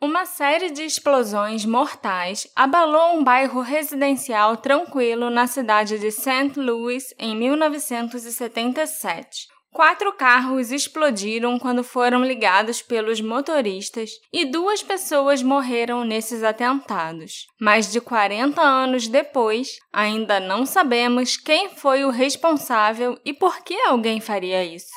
Uma série de explosões mortais abalou um bairro residencial tranquilo na cidade de St. Louis em 1977. Quatro carros explodiram quando foram ligados pelos motoristas e duas pessoas morreram nesses atentados. Mais de 40 anos depois, ainda não sabemos quem foi o responsável e por que alguém faria isso.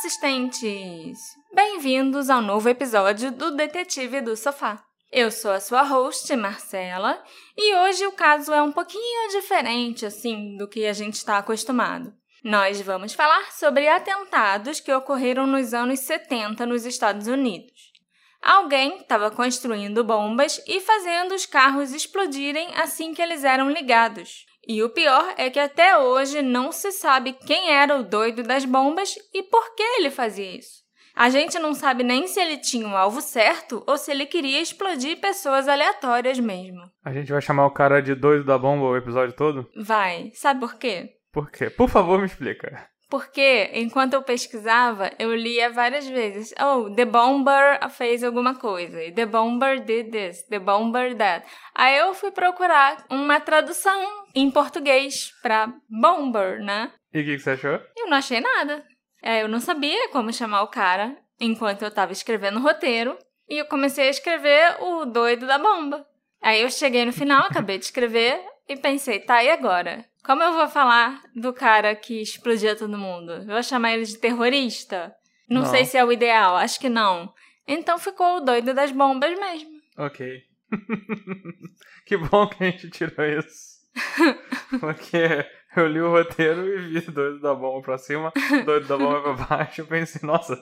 Assistentes! Bem-vindos ao novo episódio do Detetive do Sofá. Eu sou a sua host, Marcela, e hoje o caso é um pouquinho diferente, assim, do que a gente está acostumado. Nós vamos falar sobre atentados que ocorreram nos anos 70 nos Estados Unidos. Alguém estava construindo bombas e fazendo os carros explodirem assim que eles eram ligados. E o pior é que até hoje não se sabe quem era o doido das bombas e por que ele fazia isso. A gente não sabe nem se ele tinha o um alvo certo ou se ele queria explodir pessoas aleatórias mesmo. A gente vai chamar o cara de doido da bomba o episódio todo? Vai. Sabe por quê? Por quê? Por favor, me explica. Porque, enquanto eu pesquisava, eu lia várias vezes. Oh, The Bomber fez alguma coisa. The Bomber did this. The Bomber that. Aí eu fui procurar uma tradução em português pra Bomber, né? E o que, que, você achou? Eu não achei nada. É, eu não sabia como chamar o cara enquanto eu tava escrevendo o roteiro. E eu comecei a escrever o doido da bomba. Aí eu cheguei no final, acabei de escrever e pensei, tá, e agora? Como eu vou falar do cara que explodia todo mundo? Eu vou chamar ele de terrorista? Não, não, sei se é o ideal, acho que não. Então ficou o doido das bombas mesmo. Ok. que bom que a gente tirou isso. Porque eu li o roteiro e vi doido da bomba pra cima, doido da bomba pra baixo. Eu pensei, nossa.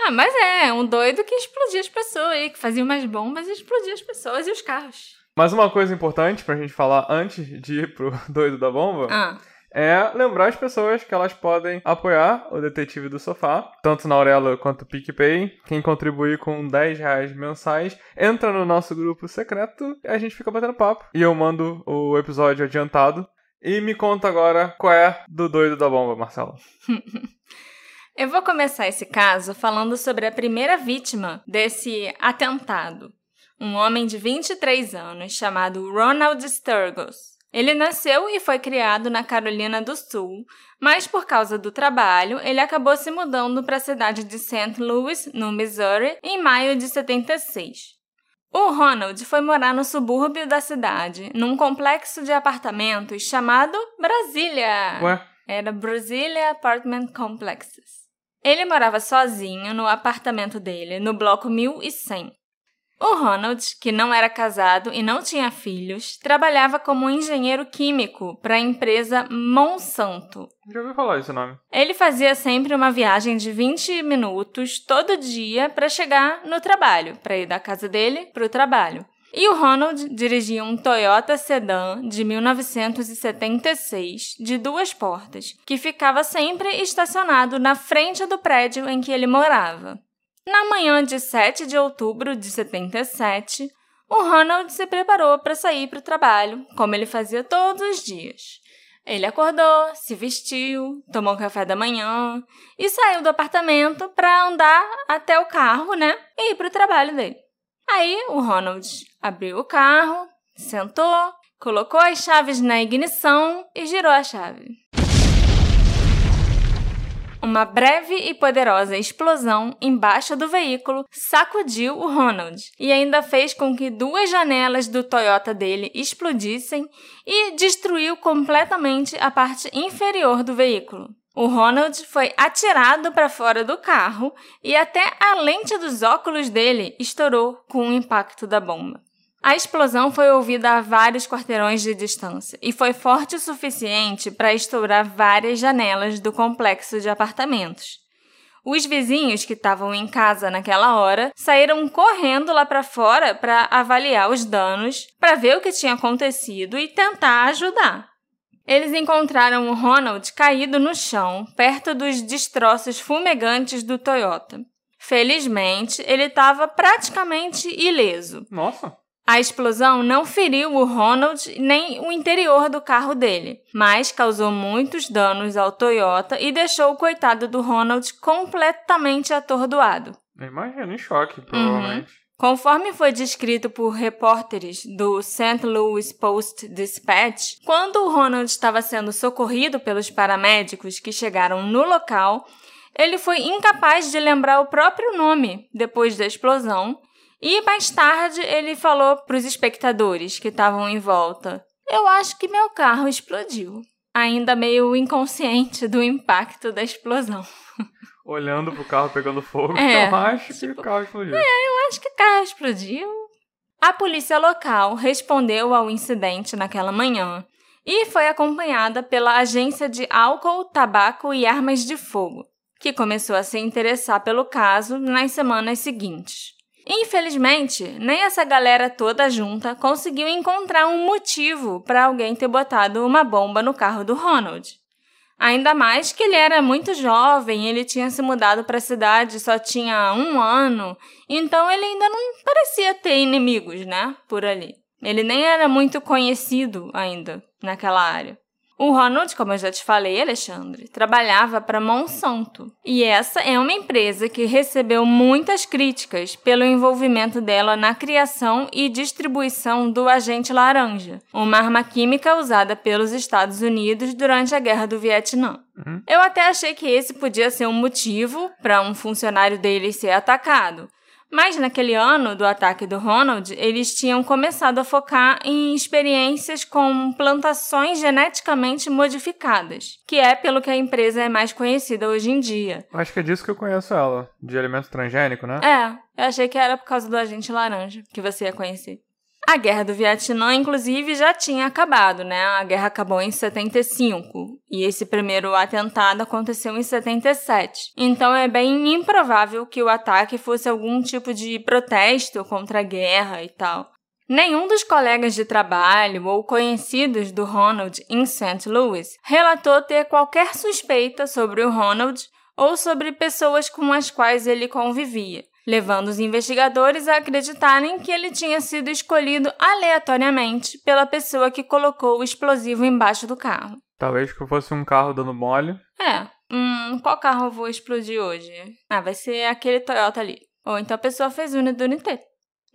ah, mas é, um doido que explodia as pessoas, que fazia umas bombas e explodia as pessoas e os carros. Mas uma coisa importante pra gente falar antes de ir pro doido da bomba ah. É lembrar as pessoas que elas podem apoiar o Detetive do Sofá, tanto na Aurela quanto no PicPay. Quem contribuir com 10 reais mensais entra no nosso grupo secreto e a gente fica batendo papo. E eu mando o episódio adiantado. E me conta agora qual é do doido da bomba, Marcelo. eu vou começar esse caso falando sobre a primeira vítima desse atentado um homem de 23 anos chamado Ronald Sturgis. Ele nasceu e foi criado na Carolina do Sul, mas por causa do trabalho, ele acabou se mudando para a cidade de St. Louis, no Missouri, em maio de 76. O Ronald foi morar no subúrbio da cidade, num complexo de apartamentos chamado Brasília. Ué? Era Brasília Apartment Complexes. Ele morava sozinho no apartamento dele, no bloco 1100. O Ronald, que não era casado e não tinha filhos, trabalhava como engenheiro químico para a empresa Monsanto. Já ouviu falar esse nome? Ele fazia sempre uma viagem de 20 minutos todo dia para chegar no trabalho, para ir da casa dele para o trabalho. E o Ronald dirigia um Toyota Sedan de 1976, de duas portas, que ficava sempre estacionado na frente do prédio em que ele morava. Na manhã de 7 de outubro de 77, o Ronald se preparou para sair para o trabalho, como ele fazia todos os dias. Ele acordou, se vestiu, tomou café da manhã e saiu do apartamento para andar até o carro, né? E ir para o trabalho dele. Aí o Ronald abriu o carro, sentou, colocou as chaves na ignição e girou a chave. Uma breve e poderosa explosão embaixo do veículo sacudiu o Ronald e ainda fez com que duas janelas do Toyota dele explodissem e destruiu completamente a parte inferior do veículo. O Ronald foi atirado para fora do carro e até a lente dos óculos dele estourou com o impacto da bomba. A explosão foi ouvida a vários quarteirões de distância e foi forte o suficiente para estourar várias janelas do complexo de apartamentos. Os vizinhos que estavam em casa naquela hora saíram correndo lá para fora para avaliar os danos, para ver o que tinha acontecido e tentar ajudar. Eles encontraram o Ronald caído no chão, perto dos destroços fumegantes do Toyota. Felizmente, ele estava praticamente ileso. Nossa! A explosão não feriu o Ronald nem o interior do carro dele, mas causou muitos danos ao Toyota e deixou o coitado do Ronald completamente atordoado. Imagina, em choque, provavelmente. Uhum. Conforme foi descrito por repórteres do St. Louis Post-Dispatch, quando o Ronald estava sendo socorrido pelos paramédicos que chegaram no local, ele foi incapaz de lembrar o próprio nome depois da explosão e mais tarde ele falou para os espectadores que estavam em volta: Eu acho que meu carro explodiu. Ainda meio inconsciente do impacto da explosão. Olhando pro carro pegando fogo, é, eu acho tipo, que o carro explodiu. É, eu acho que o carro explodiu. A polícia local respondeu ao incidente naquela manhã e foi acompanhada pela Agência de Álcool, Tabaco e Armas de Fogo, que começou a se interessar pelo caso nas semanas seguintes. Infelizmente, nem essa galera toda junta conseguiu encontrar um motivo para alguém ter botado uma bomba no carro do Ronald. Ainda mais que ele era muito jovem, ele tinha se mudado para a cidade só tinha um ano, então ele ainda não parecia ter inimigos, né? Por ali. Ele nem era muito conhecido ainda naquela área. O Ronald, como eu já te falei, Alexandre, trabalhava para Monsanto. E essa é uma empresa que recebeu muitas críticas pelo envolvimento dela na criação e distribuição do agente laranja, uma arma química usada pelos Estados Unidos durante a Guerra do Vietnã. Uhum. Eu até achei que esse podia ser um motivo para um funcionário dele ser atacado. Mas naquele ano do ataque do Ronald, eles tinham começado a focar em experiências com plantações geneticamente modificadas, que é pelo que a empresa é mais conhecida hoje em dia. Acho que é disso que eu conheço ela, de alimento transgênico, né? É, eu achei que era por causa do agente laranja que você ia conhecer. A Guerra do Vietnã, inclusive, já tinha acabado, né? A guerra acabou em 75 e esse primeiro atentado aconteceu em 77. Então é bem improvável que o ataque fosse algum tipo de protesto contra a guerra e tal. Nenhum dos colegas de trabalho ou conhecidos do Ronald em St. Louis relatou ter qualquer suspeita sobre o Ronald ou sobre pessoas com as quais ele convivia levando os investigadores a acreditarem que ele tinha sido escolhido aleatoriamente pela pessoa que colocou o explosivo embaixo do carro. Talvez que fosse um carro dando mole. É. Hum, qual carro eu vou explodir hoje? Ah, vai ser aquele Toyota ali. Ou então a pessoa fez une do NT.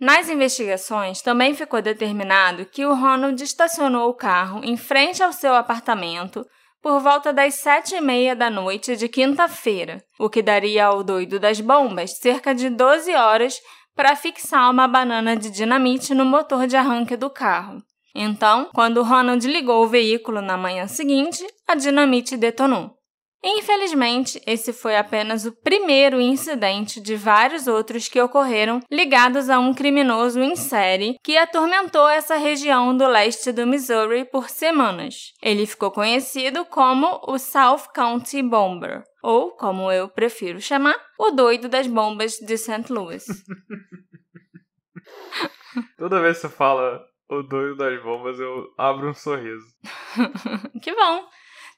Nas investigações, também ficou determinado que o Ronald estacionou o carro em frente ao seu apartamento por volta das sete e meia da noite de quinta-feira, o que daria ao doido das bombas cerca de 12 horas para fixar uma banana de dinamite no motor de arranque do carro. Então, quando Ronald ligou o veículo na manhã seguinte, a dinamite detonou. Infelizmente, esse foi apenas o primeiro incidente de vários outros que ocorreram ligados a um criminoso em série que atormentou essa região do leste do Missouri por semanas. Ele ficou conhecido como o South County Bomber, ou, como eu prefiro chamar, o doido das bombas de St. Louis. Toda vez que você fala o doido das bombas, eu abro um sorriso. que bom!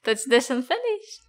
Tô te deixando feliz.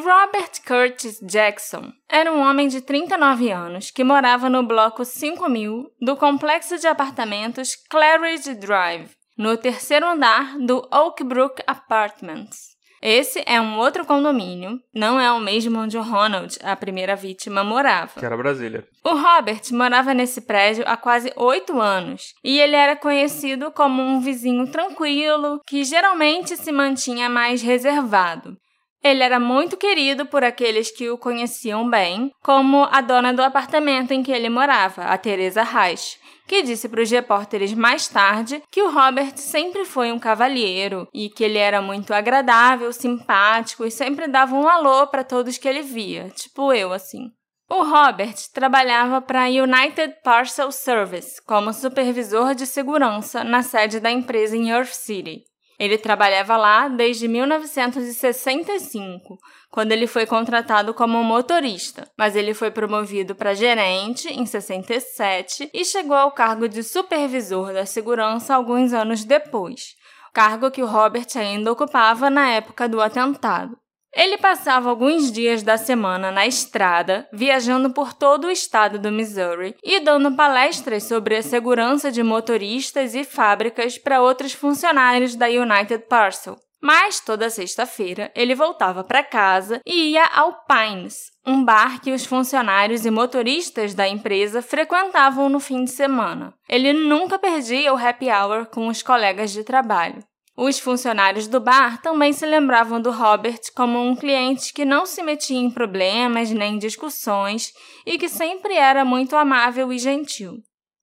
Robert Curtis Jackson era um homem de 39 anos que morava no bloco 5000 do complexo de apartamentos Claridge Drive, no terceiro andar do Oakbrook Apartments. Esse é um outro condomínio, não é o mesmo onde o Ronald, a primeira vítima, morava. Que era Brasília. O Robert morava nesse prédio há quase oito anos e ele era conhecido como um vizinho tranquilo que geralmente se mantinha mais reservado. Ele era muito querido por aqueles que o conheciam bem, como a dona do apartamento em que ele morava, a Teresa Reich, que disse para os repórteres mais tarde que o Robert sempre foi um cavalheiro e que ele era muito agradável, simpático e sempre dava um alô para todos que ele via, tipo eu assim. O Robert trabalhava para a United Parcel Service como supervisor de segurança na sede da empresa em Earth City. Ele trabalhava lá desde 1965, quando ele foi contratado como motorista, mas ele foi promovido para gerente em 67 e chegou ao cargo de supervisor da segurança alguns anos depois, cargo que o Robert ainda ocupava na época do atentado. Ele passava alguns dias da semana na estrada, viajando por todo o estado do Missouri e dando palestras sobre a segurança de motoristas e fábricas para outros funcionários da United Parcel. Mas toda sexta-feira ele voltava para casa e ia ao Pines, um bar que os funcionários e motoristas da empresa frequentavam no fim de semana. Ele nunca perdia o happy hour com os colegas de trabalho. Os funcionários do bar também se lembravam do Robert como um cliente que não se metia em problemas nem em discussões e que sempre era muito amável e gentil.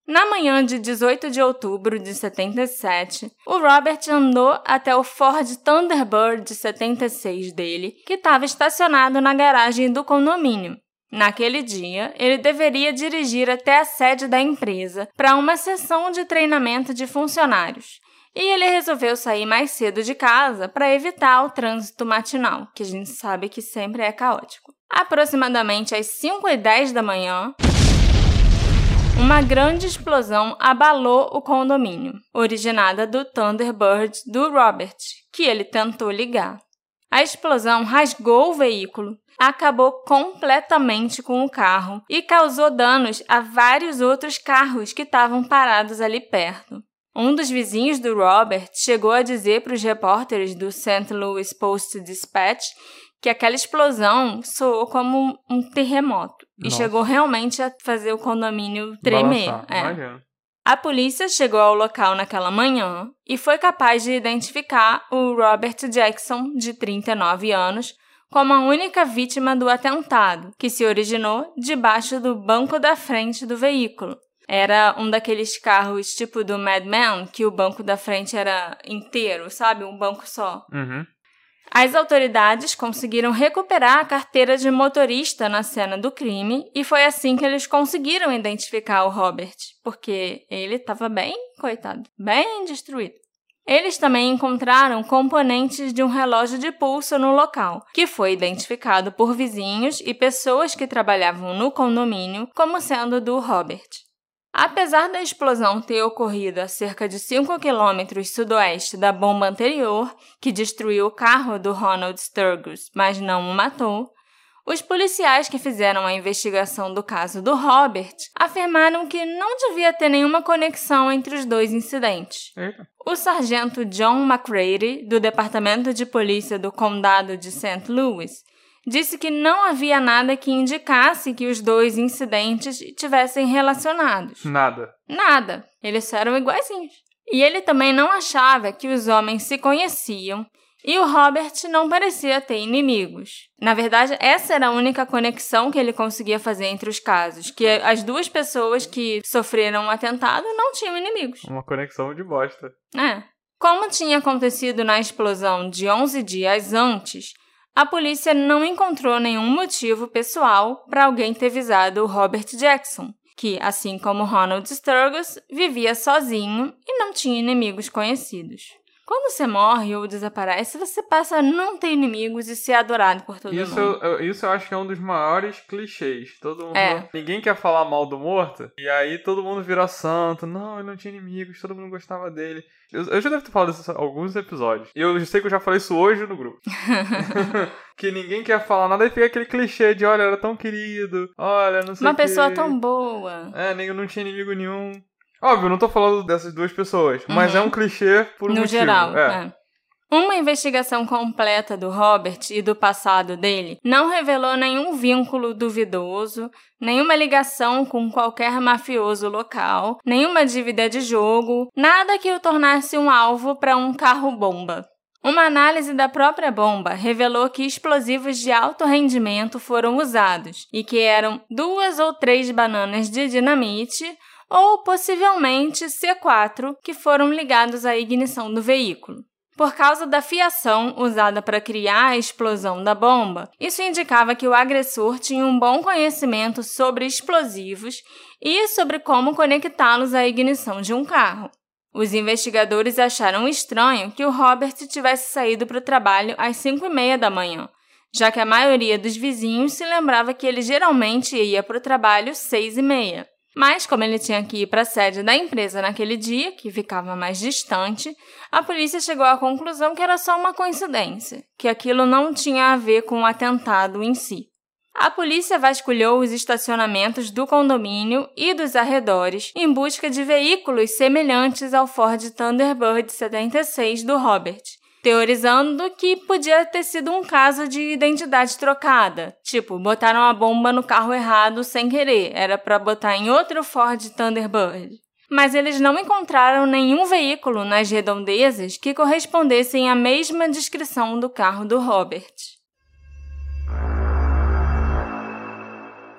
Na manhã de 18 de outubro de 77, o Robert andou até o Ford Thunderbird de 76 dele, que estava estacionado na garagem do condomínio. Naquele dia, ele deveria dirigir até a sede da empresa para uma sessão de treinamento de funcionários, e ele resolveu sair mais cedo de casa para evitar o trânsito matinal, que a gente sabe que sempre é caótico. Aproximadamente às 5 e 10 da manhã, uma grande explosão abalou o condomínio, originada do Thunderbird do Robert, que ele tentou ligar. A explosão rasgou o veículo, acabou completamente com o carro e causou danos a vários outros carros que estavam parados ali perto. Um dos vizinhos do Robert chegou a dizer para os repórteres do St. Louis Post-Dispatch que aquela explosão soou como um terremoto Nossa. e chegou realmente a fazer o condomínio tremer. É. A polícia chegou ao local naquela manhã e foi capaz de identificar o Robert Jackson, de 39 anos, como a única vítima do atentado, que se originou debaixo do banco da frente do veículo. Era um daqueles carros tipo do Mad Men, que o banco da frente era inteiro, sabe? Um banco só. Uhum. As autoridades conseguiram recuperar a carteira de motorista na cena do crime e foi assim que eles conseguiram identificar o Robert, porque ele estava bem, coitado, bem destruído. Eles também encontraram componentes de um relógio de pulso no local, que foi identificado por vizinhos e pessoas que trabalhavam no condomínio como sendo do Robert. Apesar da explosão ter ocorrido a cerca de 5 quilômetros sudoeste da bomba anterior, que destruiu o carro do Ronald Sturgis, mas não o matou, os policiais que fizeram a investigação do caso do Robert afirmaram que não devia ter nenhuma conexão entre os dois incidentes. Eita. O sargento John McCready, do Departamento de Polícia do Condado de St. Louis, disse que não havia nada que indicasse que os dois incidentes tivessem relacionados. Nada. Nada. Eles eram iguaizinhos. E ele também não achava que os homens se conheciam e o Robert não parecia ter inimigos. Na verdade, essa era a única conexão que ele conseguia fazer entre os casos, que as duas pessoas que sofreram o um atentado não tinham inimigos. Uma conexão de bosta. É. Como tinha acontecido na explosão de 11 dias antes, a polícia não encontrou nenhum motivo pessoal para alguém ter visado o Robert Jackson, que, assim como Ronald Sturgis, vivia sozinho e não tinha inimigos conhecidos. Quando você morre ou desaparece, você passa a não ter inimigos e ser adorado por todo isso, mundo. Eu, isso eu acho que é um dos maiores clichês. Todo mundo, é. Ninguém quer falar mal do morto, e aí todo mundo vira santo. Não, ele não tinha inimigos, todo mundo gostava dele. Eu, eu já devo ter falado isso em alguns episódios. E eu sei que eu já falei isso hoje no grupo. que ninguém quer falar nada e fica aquele clichê de, olha, era tão querido, olha, não sei Uma pessoa tão boa. É, nem, não tinha inimigo nenhum. Óbvio, não tô falando dessas duas pessoas, uhum. mas é um clichê por um No motivo. geral, é. é. Uma investigação completa do Robert e do passado dele não revelou nenhum vínculo duvidoso, nenhuma ligação com qualquer mafioso local, nenhuma dívida de jogo, nada que o tornasse um alvo para um carro-bomba. Uma análise da própria bomba revelou que explosivos de alto rendimento foram usados e que eram duas ou três bananas de dinamite ou possivelmente C4 que foram ligados à ignição do veículo. Por causa da fiação usada para criar a explosão da bomba, isso indicava que o agressor tinha um bom conhecimento sobre explosivos e sobre como conectá-los à ignição de um carro. Os investigadores acharam estranho que o Robert tivesse saído para o trabalho às 5 e meia da manhã, já que a maioria dos vizinhos se lembrava que ele geralmente ia para o trabalho às 6 e meia. Mas, como ele tinha que ir para a sede da empresa naquele dia, que ficava mais distante, a polícia chegou à conclusão que era só uma coincidência, que aquilo não tinha a ver com o atentado em si. A polícia vasculhou os estacionamentos do condomínio e dos arredores em busca de veículos semelhantes ao Ford Thunderbird 76 do Robert, teorizando que podia ter sido um caso de identidade trocada. Tipo, botaram a bomba no carro errado sem querer, era para botar em outro Ford Thunderbird. Mas eles não encontraram nenhum veículo nas redondezas que correspondessem à mesma descrição do carro do Robert.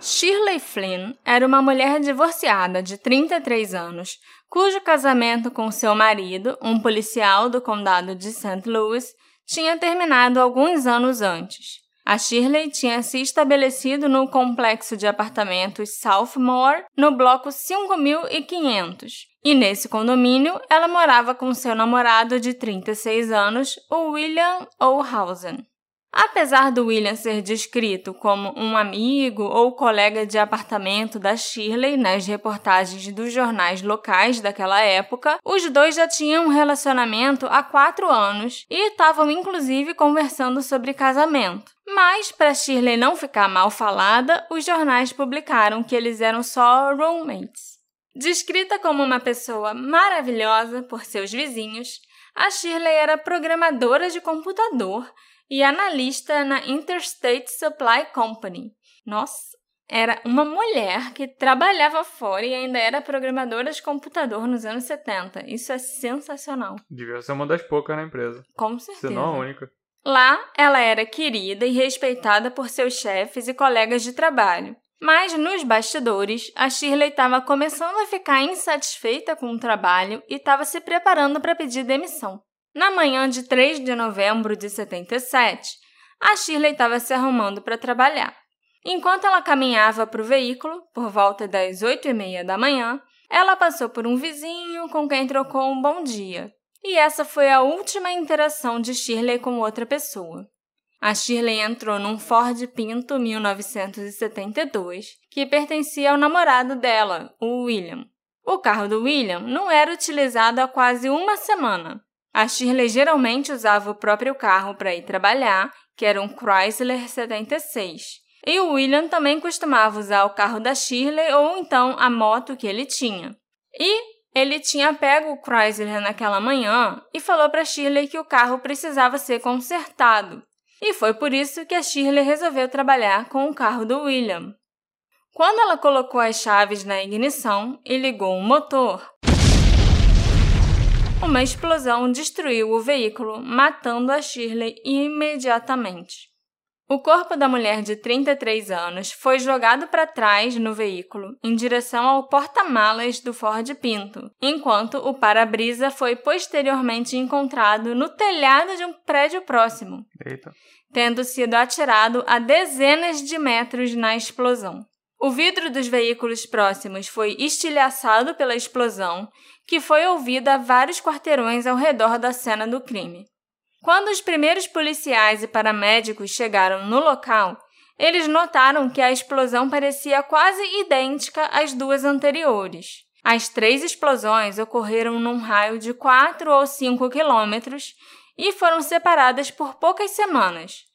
Shirley Flynn era uma mulher divorciada de 33 anos, cujo casamento com seu marido, um policial do condado de St. Louis, tinha terminado alguns anos antes. A Shirley tinha se estabelecido no complexo de apartamentos Southmore, no bloco 5500, e nesse condomínio ela morava com seu namorado de 36 anos, o William O'Hausen. Apesar do William ser descrito como um amigo ou colega de apartamento da Shirley nas reportagens dos jornais locais daquela época, os dois já tinham um relacionamento há quatro anos e estavam inclusive conversando sobre casamento. Mas, para Shirley não ficar mal falada, os jornais publicaram que eles eram só roommates. Descrita como uma pessoa maravilhosa por seus vizinhos, a Shirley era programadora de computador e analista na Interstate Supply Company. Nossa, era uma mulher que trabalhava fora e ainda era programadora de computador nos anos 70. Isso é sensacional. Devia ser uma das poucas na empresa. Com certeza. Se não a única. Lá, ela era querida e respeitada por seus chefes e colegas de trabalho. Mas nos bastidores, a Shirley estava começando a ficar insatisfeita com o trabalho e estava se preparando para pedir demissão. Na manhã de 3 de novembro de 77, a Shirley estava se arrumando para trabalhar. Enquanto ela caminhava para o veículo, por volta das oito e meia da manhã, ela passou por um vizinho com quem trocou um bom dia. E essa foi a última interação de Shirley com outra pessoa. A Shirley entrou num Ford Pinto 1972, que pertencia ao namorado dela, o William. O carro do William não era utilizado há quase uma semana, a Shirley geralmente usava o próprio carro para ir trabalhar, que era um Chrysler 76. E o William também costumava usar o carro da Shirley ou então a moto que ele tinha. E ele tinha pego o Chrysler naquela manhã e falou para Shirley que o carro precisava ser consertado. E foi por isso que a Shirley resolveu trabalhar com o carro do William. Quando ela colocou as chaves na ignição e ligou o motor, uma explosão destruiu o veículo, matando a Shirley imediatamente. O corpo da mulher de 33 anos foi jogado para trás no veículo, em direção ao porta-malas do Ford Pinto, enquanto o para-brisa foi posteriormente encontrado no telhado de um prédio próximo, Eita. tendo sido atirado a dezenas de metros na explosão. O vidro dos veículos próximos foi estilhaçado pela explosão, que foi ouvida a vários quarteirões ao redor da cena do crime. Quando os primeiros policiais e paramédicos chegaram no local, eles notaram que a explosão parecia quase idêntica às duas anteriores. As três explosões ocorreram num raio de 4 ou 5 quilômetros e foram separadas por poucas semanas,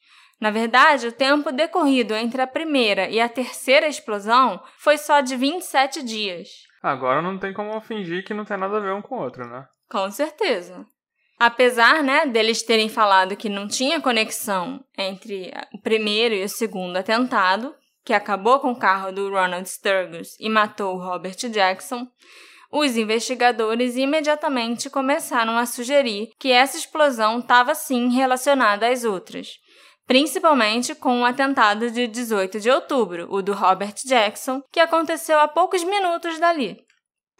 na verdade, o tempo decorrido entre a primeira e a terceira explosão foi só de 27 dias. Agora não tem como fingir que não tem nada a ver um com o outro, né? Com certeza. Apesar, né, deles terem falado que não tinha conexão entre o primeiro e o segundo atentado, que acabou com o carro do Ronald Sturgis e matou o Robert Jackson, os investigadores imediatamente começaram a sugerir que essa explosão estava sim relacionada às outras principalmente com o atentado de 18 de outubro, o do Robert Jackson, que aconteceu a poucos minutos dali.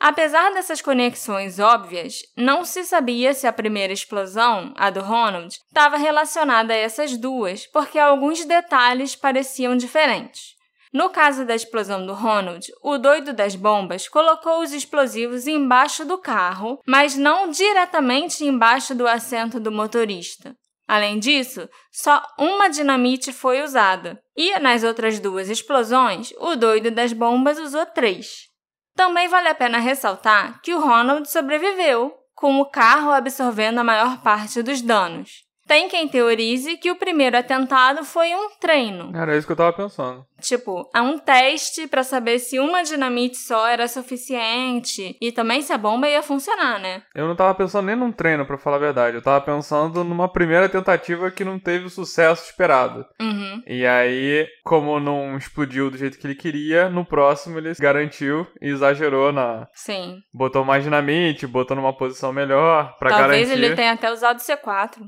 Apesar dessas conexões óbvias, não se sabia se a primeira explosão, a do Ronald, estava relacionada a essas duas, porque alguns detalhes pareciam diferentes. No caso da explosão do Ronald, o doido das bombas colocou os explosivos embaixo do carro, mas não diretamente embaixo do assento do motorista. Além disso, só uma dinamite foi usada, e nas outras duas explosões, o doido das bombas usou três. Também vale a pena ressaltar que o Ronald sobreviveu, com o carro absorvendo a maior parte dos danos. Tem quem teorize que o primeiro atentado foi um treino. Era isso que eu tava pensando. Tipo, é um teste para saber se uma dinamite só era suficiente e também se a bomba ia funcionar, né? Eu não tava pensando nem num treino, para falar a verdade. Eu tava pensando numa primeira tentativa que não teve o sucesso esperado. Uhum. E aí, como não explodiu do jeito que ele queria, no próximo ele garantiu e exagerou na. Sim. Botou mais dinamite, botou numa posição melhor para Talvez garantir. ele tenha até usado C4.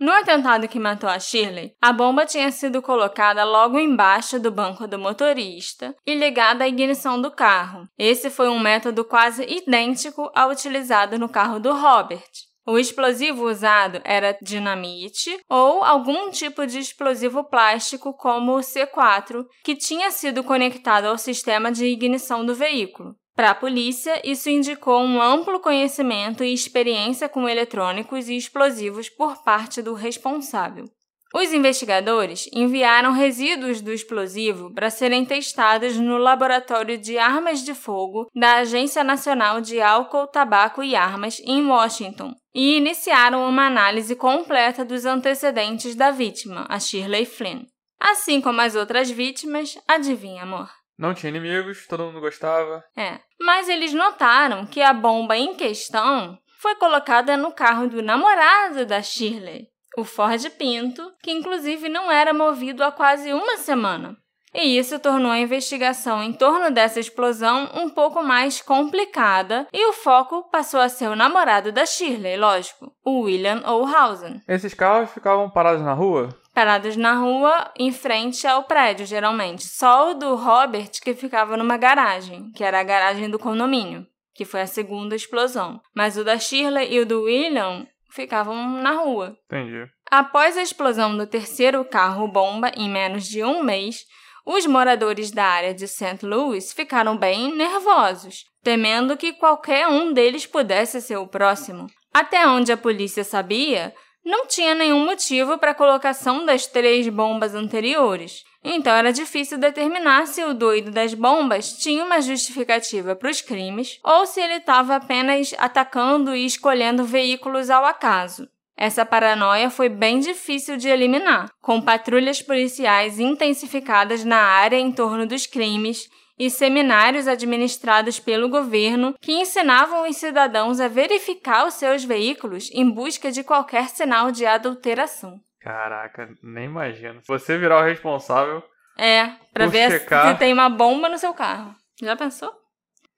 No atentado que matou a Shirley, a bomba tinha sido colocada logo embaixo do banco do motorista e ligada à ignição do carro. Esse foi um método quase idêntico ao utilizado no carro do Robert. O explosivo usado era dinamite ou algum tipo de explosivo plástico como o C4, que tinha sido conectado ao sistema de ignição do veículo. Para a polícia, isso indicou um amplo conhecimento e experiência com eletrônicos e explosivos por parte do responsável. Os investigadores enviaram resíduos do explosivo para serem testados no Laboratório de Armas de Fogo da Agência Nacional de Álcool, Tabaco e Armas em Washington e iniciaram uma análise completa dos antecedentes da vítima, a Shirley Flynn. Assim como as outras vítimas, adivinha, amor? Não tinha inimigos, todo mundo gostava. É. Mas eles notaram que a bomba em questão foi colocada no carro do namorado da Shirley, o Ford Pinto, que inclusive não era movido há quase uma semana. E isso tornou a investigação em torno dessa explosão um pouco mais complicada e o foco passou a ser o namorado da Shirley, lógico, o William O'Hausen. Esses carros ficavam parados na rua? Parados na rua em frente ao prédio, geralmente. Só o do Robert que ficava numa garagem, que era a garagem do condomínio, que foi a segunda explosão. Mas o da Shirley e o do William ficavam na rua. Entendi. Após a explosão do terceiro carro-bomba em menos de um mês, os moradores da área de St. Louis ficaram bem nervosos, temendo que qualquer um deles pudesse ser o próximo. Até onde a polícia sabia, não tinha nenhum motivo para a colocação das três bombas anteriores. Então era difícil determinar se o doido das bombas tinha uma justificativa para os crimes ou se ele estava apenas atacando e escolhendo veículos ao acaso. Essa paranoia foi bem difícil de eliminar, com patrulhas policiais intensificadas na área em torno dos crimes e seminários administrados pelo governo que ensinavam os cidadãos a verificar os seus veículos em busca de qualquer sinal de adulteração. Caraca, nem imagino. Você virar o responsável. É, para ver checar... se tem uma bomba no seu carro. Já pensou?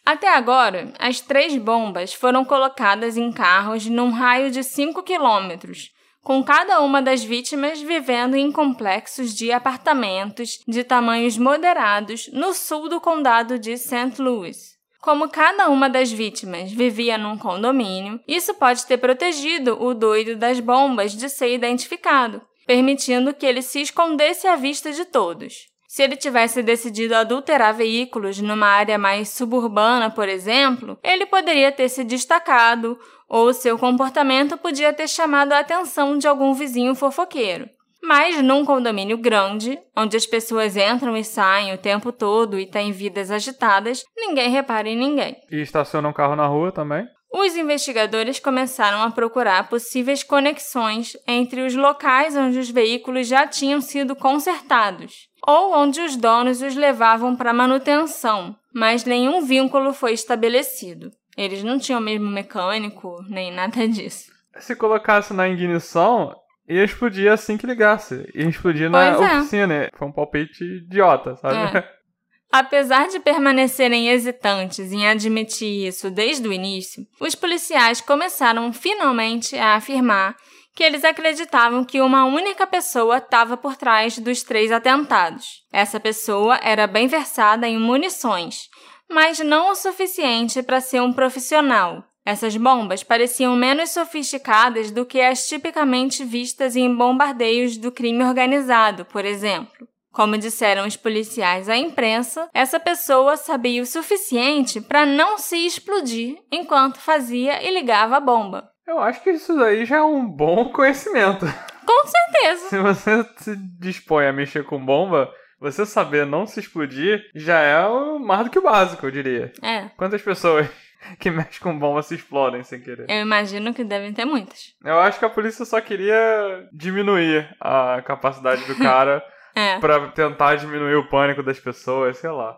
Até agora, as três bombas foram colocadas em carros num raio de 5 quilômetros, com cada uma das vítimas vivendo em complexos de apartamentos de tamanhos moderados no sul do condado de St. Louis. Como cada uma das vítimas vivia num condomínio, isso pode ter protegido o doido das bombas de ser identificado, permitindo que ele se escondesse à vista de todos. Se ele tivesse decidido adulterar veículos numa área mais suburbana, por exemplo, ele poderia ter se destacado ou seu comportamento podia ter chamado a atenção de algum vizinho fofoqueiro. Mas num condomínio grande, onde as pessoas entram e saem o tempo todo e têm vidas agitadas, ninguém repara em ninguém. E estaciona um carro na rua também? Os investigadores começaram a procurar possíveis conexões entre os locais onde os veículos já tinham sido consertados ou onde os donos os levavam para manutenção, mas nenhum vínculo foi estabelecido. Eles não tinham mesmo mecânico, nem nada disso. Se colocasse na ignição, ia explodir assim que ligasse. Ia explodir na Pois é. oficina. Foi um palpite idiota, sabe? É. Apesar de permanecerem hesitantes em admitir isso desde o início, os policiais começaram finalmente a afirmar que eles acreditavam que uma única pessoa estava por trás dos três atentados. Essa pessoa era bem versada em munições, mas não o suficiente para ser um profissional. Essas bombas pareciam menos sofisticadas do que as tipicamente vistas em bombardeios do crime organizado, por exemplo. Como disseram os policiais à imprensa, essa pessoa sabia o suficiente para não se explodir enquanto fazia e ligava a bomba. Eu acho que isso daí já é um bom conhecimento. Com certeza. Se você se dispõe a mexer com bomba, você saber não se explodir já é mais do que o básico, eu diria. É. Quantas pessoas que mexem com bomba se explodem sem querer? Eu imagino que devem ter muitas. Eu acho que a polícia só queria diminuir a capacidade do cara É. pra tentar diminuir o pânico das pessoas, sei lá.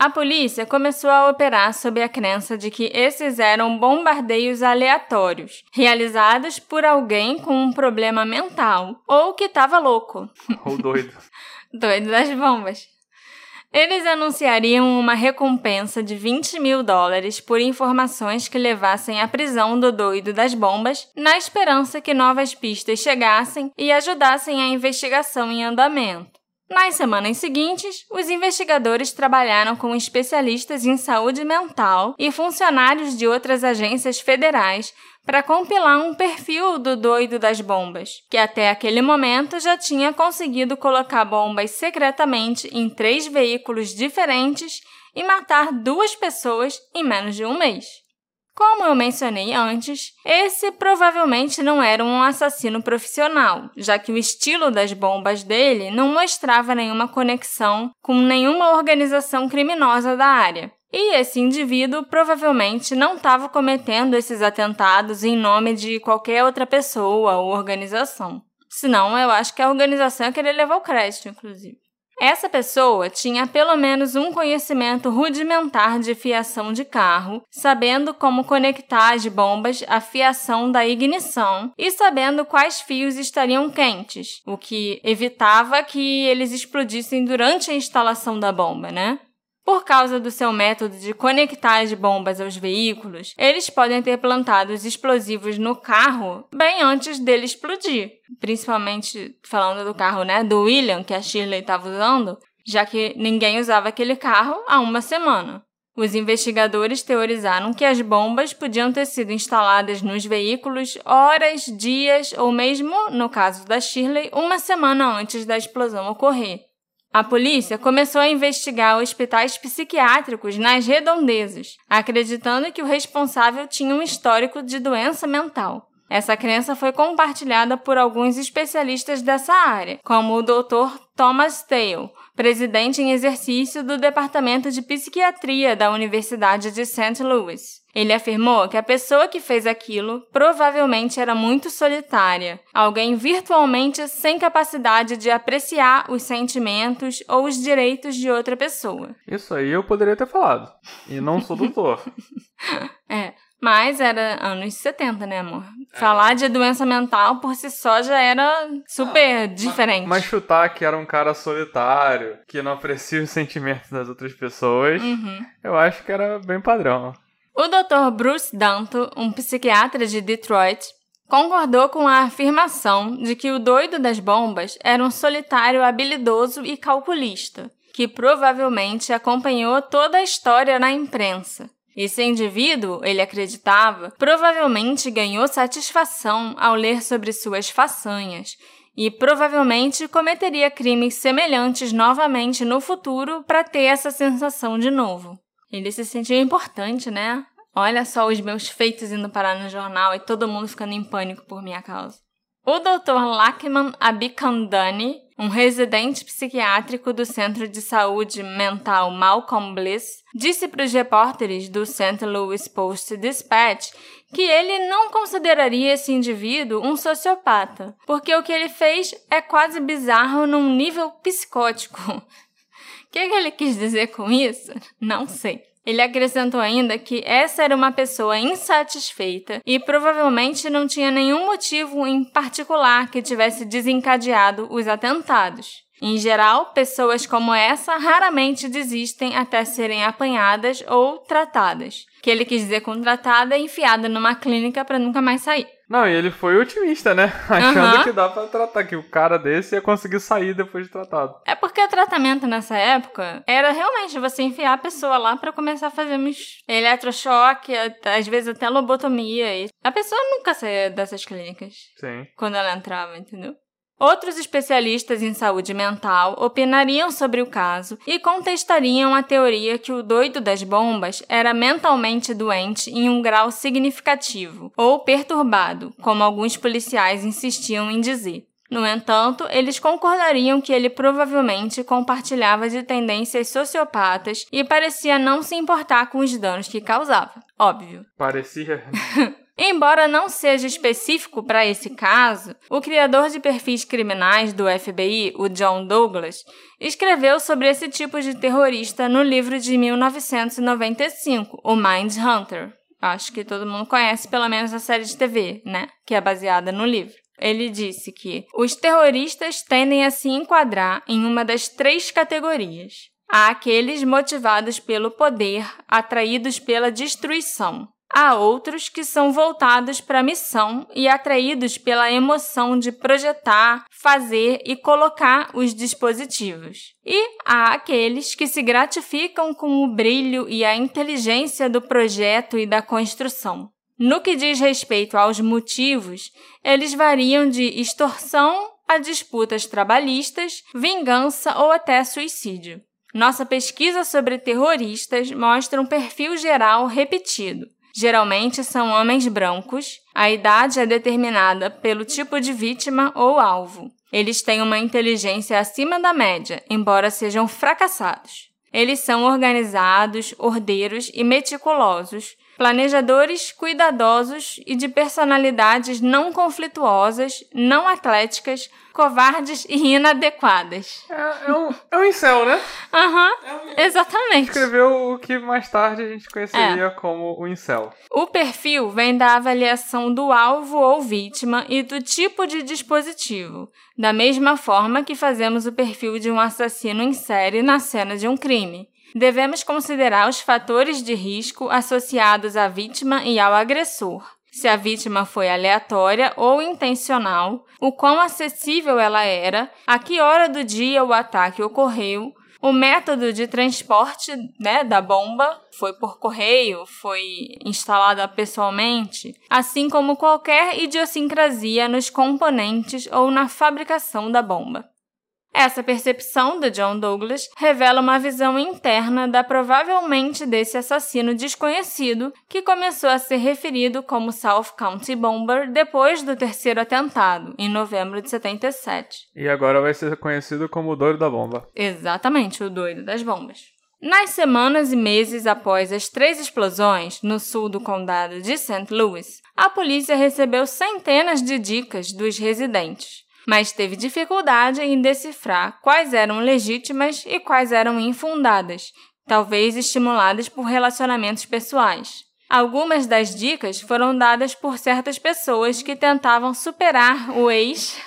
A polícia começou a operar sob a crença de que esses eram bombardeios aleatórios, realizados por alguém com um problema mental ou que estava louco, Ou doido. doido das bombas. Eles anunciariam uma recompensa de 20 mil dólares por informações que levassem à prisão do doido das bombas, na esperança que novas pistas chegassem e ajudassem a investigação em andamento. Nas semanas seguintes, os investigadores trabalharam com especialistas em saúde mental e funcionários de outras agências federais para compilar um perfil do doido das bombas, que até aquele momento já tinha conseguido colocar bombas secretamente em três veículos diferentes e matar duas pessoas em menos de um mês. Como eu mencionei antes, esse provavelmente não era um assassino profissional, já que o estilo das bombas dele não mostrava nenhuma conexão com nenhuma organização criminosa da área. E esse indivíduo provavelmente não estava cometendo esses atentados em nome de qualquer outra pessoa ou organização. Senão, eu acho que a organização ia querer levar o crédito, inclusive. Essa pessoa tinha pelo menos um conhecimento rudimentar de fiação de carro, sabendo como conectar as bombas à fiação da ignição e sabendo quais fios estariam quentes, o que evitava que eles explodissem durante a instalação da bomba, né? Por causa do seu método de conectar as bombas aos veículos, eles podem ter plantado os explosivos no carro bem antes dele explodir. Principalmente falando do carro, né, do William, que a Shirley estava usando, já que ninguém usava aquele carro há uma semana. Os investigadores teorizaram que as bombas podiam ter sido instaladas nos veículos horas, dias ou mesmo, no caso da Shirley, uma semana antes da explosão ocorrer. A polícia começou a investigar hospitais psiquiátricos nas redondezas, acreditando que o responsável tinha um histórico de doença mental. Essa crença foi compartilhada por alguns especialistas dessa área, como o Dr. Thomas Tale, presidente em exercício do Departamento de Psiquiatria da Universidade de St. Louis. Ele afirmou que a pessoa que fez aquilo provavelmente era muito solitária, alguém virtualmente sem capacidade de apreciar os sentimentos ou os direitos de outra pessoa. Isso aí eu poderia ter falado. E não sou doutor. É, mas era anos 70, né, amor? Falar de doença mental por si só já era super diferente. Mas chutar que era um cara solitário, que não aprecia os sentimentos das outras pessoas, Uhum. eu acho que era bem padrão. O Dr. Bruce Danto, um psiquiatra de Detroit, concordou com a afirmação de que o doido das bombas era um solitário habilidoso e calculista, que provavelmente acompanhou toda a história na imprensa. Esse indivíduo, ele acreditava, provavelmente ganhou satisfação ao ler sobre suas façanhas e provavelmente cometeria crimes semelhantes novamente no futuro para ter essa sensação de novo. Ele se sentiu importante, né? Olha só os meus feitos indo parar no jornal e todo mundo ficando em pânico por minha causa. O Dr. Lakman Abikandani, um residente psiquiátrico do Centro de Saúde Mental Malcolm Bliss, disse para os repórteres do St. Louis Post-Dispatch que ele não consideraria esse indivíduo um sociopata, porque o que ele fez é quase bizarro num nível psicótico. Que ele quis dizer com isso? Não sei. Ele acrescentou ainda que essa era uma pessoa insatisfeita e provavelmente não tinha nenhum motivo em particular que tivesse desencadeado os atentados. Em geral, pessoas como essa raramente desistem até serem apanhadas ou tratadas. Que ele quis dizer com tratada é enfiada numa clínica para nunca mais sair. Não, e ele foi otimista, né? Achando Aham. que dá pra tratar, que o cara desse ia conseguir sair depois de tratado. É porque o tratamento nessa época era realmente você enfiar a pessoa lá pra começar a fazer uns eletrochoque, às vezes até lobotomia. E a pessoa nunca saía dessas clínicas Sim. quando ela entrava, entendeu? Outros especialistas em saúde mental opinariam sobre o caso e contestariam a teoria que o doido das bombas era mentalmente doente em um grau significativo ou perturbado, como alguns policiais insistiam em dizer. No entanto, eles concordariam que ele provavelmente compartilhava de tendências sociopatas e parecia não se importar com os danos que causava. Óbvio. Parecia. Embora não seja específico para esse caso, o criador de perfis criminais do FBI, o John Douglas, escreveu sobre esse tipo de terrorista no livro de 1995, o Mind Hunter. Acho que todo mundo conhece pelo menos a série de TV, né? Que é baseada no livro. Ele disse que os terroristas tendem a se enquadrar em uma das três categorias. Há aqueles motivados pelo poder, atraídos pela destruição. Há outros que são voltados para a missão e atraídos pela emoção de projetar, fazer e colocar os dispositivos. E há aqueles que se gratificam com o brilho e a inteligência do projeto e da construção. No que diz respeito aos motivos, eles variam de extorsão a disputas trabalhistas, vingança ou até suicídio. Nossa pesquisa sobre terroristas mostra um perfil geral repetido. Geralmente são homens brancos. A idade é determinada pelo tipo de vítima ou alvo. Eles têm uma inteligência acima da média, embora sejam fracassados. Eles são organizados, ordeiros e meticulosos, planejadores cuidadosos e de personalidades não conflituosas, não atléticas, covardes e inadequadas. É, é um, é um incel, né? Aham, uhum, exatamente. Escreveu o que mais tarde a gente conheceria é. como o incel. O perfil vem da avaliação do alvo ou vítima e do tipo de dispositivo, da mesma forma que fazemos o perfil de um assassino em série na cena de um crime devemos considerar os fatores de risco associados à vítima e ao agressor. Se a vítima foi aleatória ou intencional, o quão acessível ela era, a que hora do dia o ataque ocorreu, o método de transporte né, da bomba foi por correio, foi instalada pessoalmente, assim como qualquer idiosincrasia nos componentes ou na fabricação da bomba. Essa percepção do John Douglas revela uma visão interna da provavelmente desse assassino desconhecido que começou a ser referido como South County Bomber depois do terceiro atentado, em novembro de 77. E agora vai ser conhecido como o doido da bomba. Exatamente, o doido das bombas. Nas semanas e meses após as três explosões no sul do condado de St. Louis, a polícia recebeu centenas de dicas dos residentes mas teve dificuldade em decifrar quais eram legítimas e quais eram infundadas, talvez estimuladas por relacionamentos pessoais. Algumas das dicas foram dadas por certas pessoas que tentavam superar o ex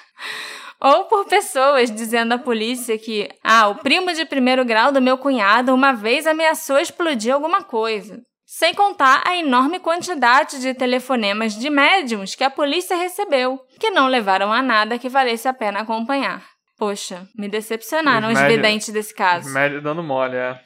ou por pessoas dizendo à polícia que, ah, o primo de primeiro grau do meu cunhado uma vez ameaçou explodir alguma coisa sem contar a enorme quantidade de telefonemas de médiums que a polícia recebeu, que não levaram a nada que valesse a pena acompanhar. Poxa, me decepcionaram os, os videntes desse caso. Médio dando mole, é.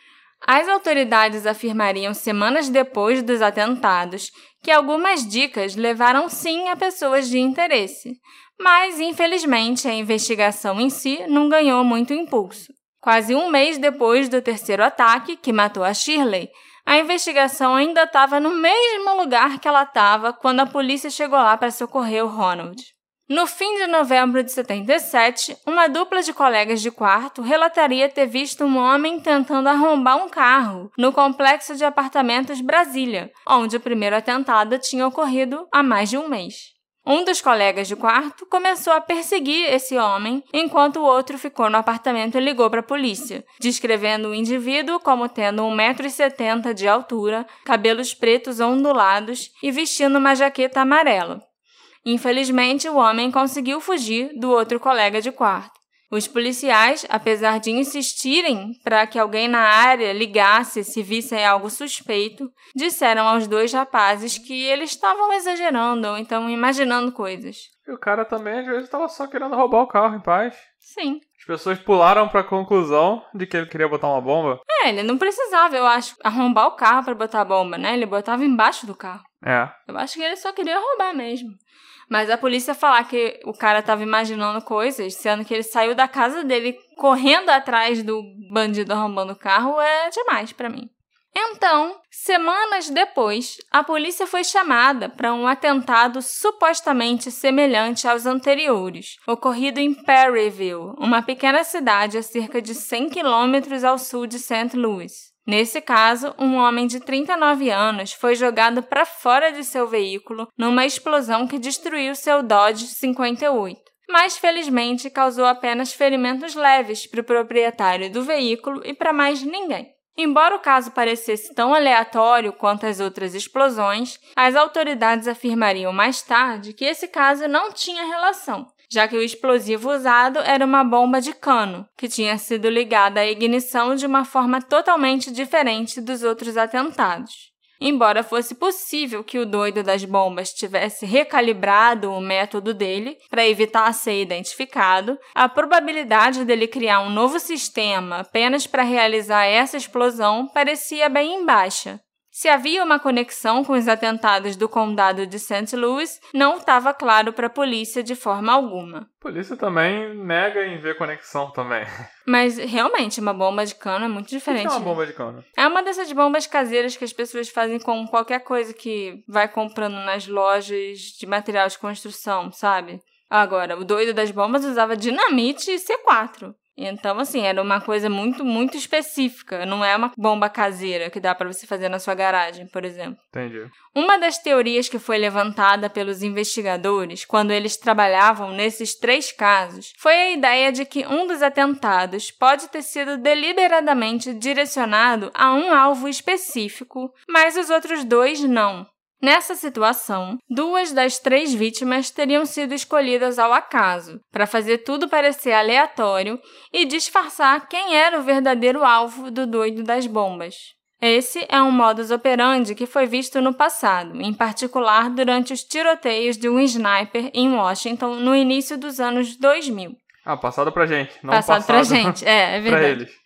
As autoridades afirmariam semanas depois dos atentados que algumas dicas levaram sim a pessoas de interesse, mas infelizmente a investigação em si não ganhou muito impulso. Quase um mês depois do terceiro ataque, que matou a Shirley, a investigação ainda estava no mesmo lugar que ela estava quando a polícia chegou lá para socorrer o Ronald. No fim de novembro de 77, uma dupla de colegas de quarto relataria ter visto um homem tentando arrombar um carro no complexo de apartamentos Brasília, onde o primeiro atentado tinha ocorrido há mais de um mês. Um dos colegas de quarto começou a perseguir esse homem, enquanto o outro ficou no apartamento e ligou para a polícia, descrevendo o indivíduo como tendo 1,70m de altura, cabelos pretos ondulados e vestindo uma jaqueta amarela. Infelizmente, o homem conseguiu fugir do outro colega de quarto. Os policiais, apesar de insistirem para que alguém na área ligasse se vissem algo suspeito, disseram aos dois rapazes que eles estavam exagerando ou então imaginando coisas. E o cara também, às vezes, estava só querendo roubar o carro em paz. Sim. As pessoas pularam para a conclusão de que ele queria botar uma bomba. É, ele não precisava, eu acho, arrombar o carro para botar a bomba, né? Ele botava embaixo do carro. É. Eu acho que ele só queria roubar mesmo. Mas a polícia falar que o cara tava imaginando coisas, sendo que ele saiu da casa dele correndo atrás do bandido arrombando o carro, é demais para mim. Então, semanas depois, a polícia foi chamada para um atentado supostamente semelhante aos anteriores, ocorrido em Perryville, uma pequena cidade a cerca de 100 quilômetros ao sul de St. Louis. Nesse caso, um homem de 39 anos foi jogado para fora de seu veículo numa explosão que destruiu seu Dodge 58. Mas felizmente causou apenas ferimentos leves para o proprietário do veículo e para mais ninguém. Embora o caso parecesse tão aleatório quanto as outras explosões, as autoridades afirmariam mais tarde que esse caso não tinha relação, já que o explosivo usado era uma bomba de cano, que tinha sido ligada à ignição de uma forma totalmente diferente dos outros atentados. Embora fosse possível que o doido das bombas tivesse recalibrado o método dele para evitar ser identificado, a probabilidade dele criar um novo sistema apenas para realizar essa explosão parecia bem baixa. Se havia uma conexão com os atentados do condado de St. Louis, não estava claro para a polícia de forma alguma. A polícia também nega em ver conexão também. Mas realmente, uma bomba de cano é muito diferente. O que é uma bomba de cano? É uma dessas bombas caseiras que as pessoas fazem com qualquer coisa que vai comprando nas lojas de material de construção, sabe? Agora, o doido das bombas usava dinamite e C4. Então, assim, era uma coisa muito, muito específica. Não é uma bomba caseira que dá para você fazer na sua garagem, por exemplo. Entendi. Uma das teorias que foi levantada pelos investigadores quando eles trabalhavam nesses três casos foi a ideia de que um dos atentados pode ter sido deliberadamente direcionado a um alvo específico, mas os outros dois não. Nessa situação, duas das três vítimas teriam sido escolhidas ao acaso, para fazer tudo parecer aleatório e disfarçar quem era o verdadeiro alvo do doido das bombas. Esse é um modus operandi que foi visto no passado, em particular durante os tiroteios de um sniper em Washington no início dos anos 2000. Ah, passado pra gente, não passado, passado pra gente, é, é verdade. pra eles.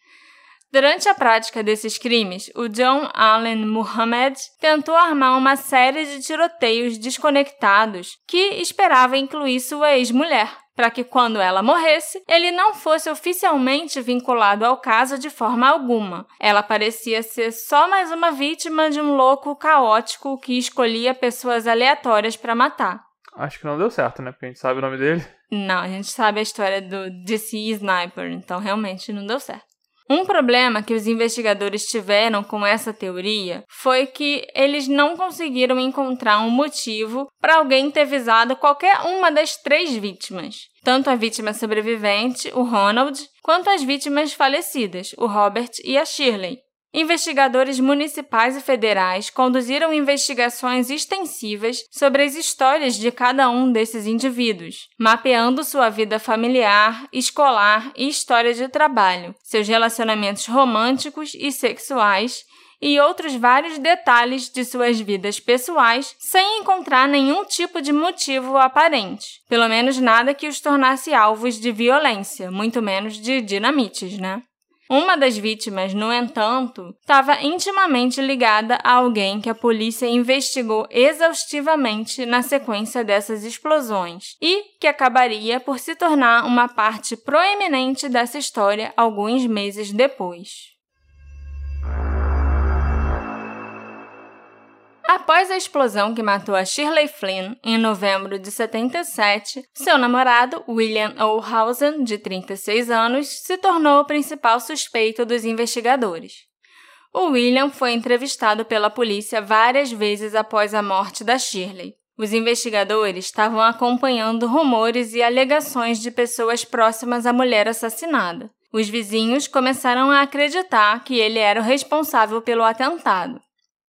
Durante a prática desses crimes, o John Allen Muhammad tentou armar uma série de tiroteios desconectados que esperava incluir sua ex-mulher, para que quando ela morresse, ele não fosse oficialmente vinculado ao caso de forma alguma. Ela parecia ser só mais uma vítima de um louco caótico que escolhia pessoas aleatórias para matar. Acho que não deu certo, né? Porque a gente sabe o nome dele. Não, a gente sabe a história do DC Sniper, então realmente não deu certo. Um problema que os investigadores tiveram com essa teoria foi que eles não conseguiram encontrar um motivo para alguém ter visado qualquer uma das três vítimas, tanto a vítima sobrevivente, o Ronald, quanto as vítimas falecidas, o Robert e a Shirley. Investigadores municipais e federais conduziram investigações extensivas sobre as histórias de cada um desses indivíduos, mapeando sua vida familiar, escolar e história de trabalho, seus relacionamentos românticos e sexuais e outros vários detalhes de suas vidas pessoais sem encontrar nenhum tipo de motivo aparente. Pelo menos nada que os tornasse alvos de violência, muito menos de dinamites, né? Uma das vítimas, no entanto, estava intimamente ligada a alguém que a polícia investigou exaustivamente na sequência dessas explosões e que acabaria por se tornar uma parte proeminente dessa história alguns meses depois. Após a explosão que matou a Shirley Flynn em novembro de 77, seu namorado, William Olhausen, de 36 anos, se tornou o principal suspeito dos investigadores. O William foi entrevistado pela polícia várias vezes após a morte da Shirley. Os investigadores estavam acompanhando rumores e alegações de pessoas próximas à mulher assassinada. Os vizinhos começaram a acreditar que ele era o responsável pelo atentado.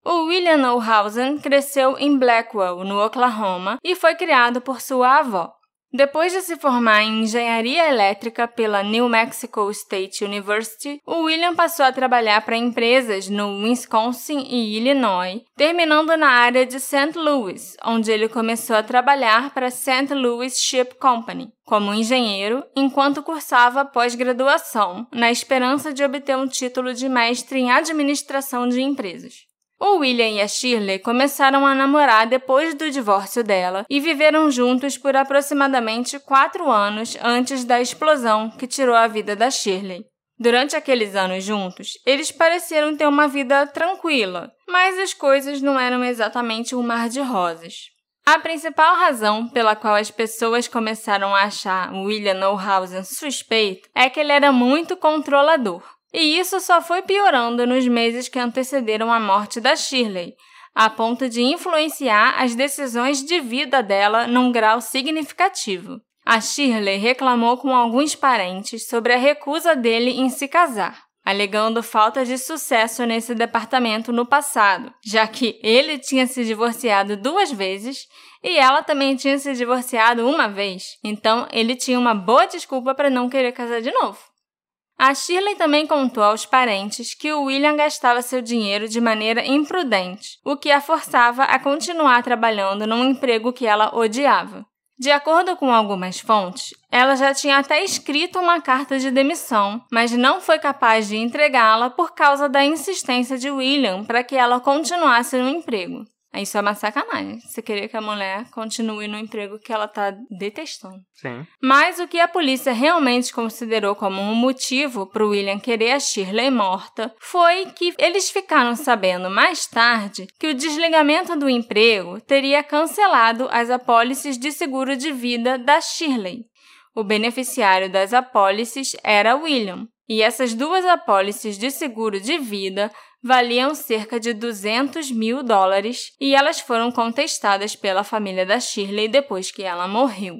O William Olhausen cresceu em Blackwell, no Oklahoma, e foi criado por sua avó. Depois de se formar em engenharia elétrica pela New Mexico State University, o William passou a trabalhar para empresas no Wisconsin e Illinois, terminando na área de St. Louis, onde ele começou a trabalhar para a St. Louis Ship Company como engenheiro, enquanto cursava pós-graduação, na esperança de obter um título de mestre em administração de empresas. O William e a Shirley começaram a namorar depois do divórcio dela e viveram juntos por aproximadamente quatro anos antes da explosão que tirou a vida da Shirley. Durante aqueles anos juntos, eles pareceram ter uma vida tranquila, mas as coisas não eram exatamente um mar de rosas. A principal razão pela qual as pessoas começaram a achar William Neuhausen suspeito é que ele era muito controlador. E isso só foi piorando nos meses que antecederam a morte da Shirley, a ponto de influenciar as decisões de vida dela num grau significativo. A Shirley reclamou com alguns parentes sobre a recusa dele em se casar, alegando falta de sucesso nesse departamento no passado, já que ele tinha se divorciado duas vezes e ela também tinha se divorciado uma vez, então ele tinha uma boa desculpa para não querer casar de novo. A Shirley também contou aos parentes que o William gastava seu dinheiro de maneira imprudente, o que a forçava a continuar trabalhando num emprego que ela odiava. De acordo com algumas fontes, ela já tinha até escrito uma carta de demissão, mas não foi capaz de entregá-la por causa da insistência de William para que ela continuasse no emprego. Isso é uma sacanagem. Você querer que a mulher continue no emprego que ela tá detestando. Sim. Mas o que a polícia realmente considerou como um motivo para o William querer a Shirley morta foi que eles ficaram sabendo mais tarde que o desligamento do emprego teria cancelado as apólices de seguro de vida da Shirley. O beneficiário das apólices era William. E essas duas apólices de seguro de vida valiam cerca de 200 mil dólares e elas foram contestadas pela família da Shirley depois que ela morreu.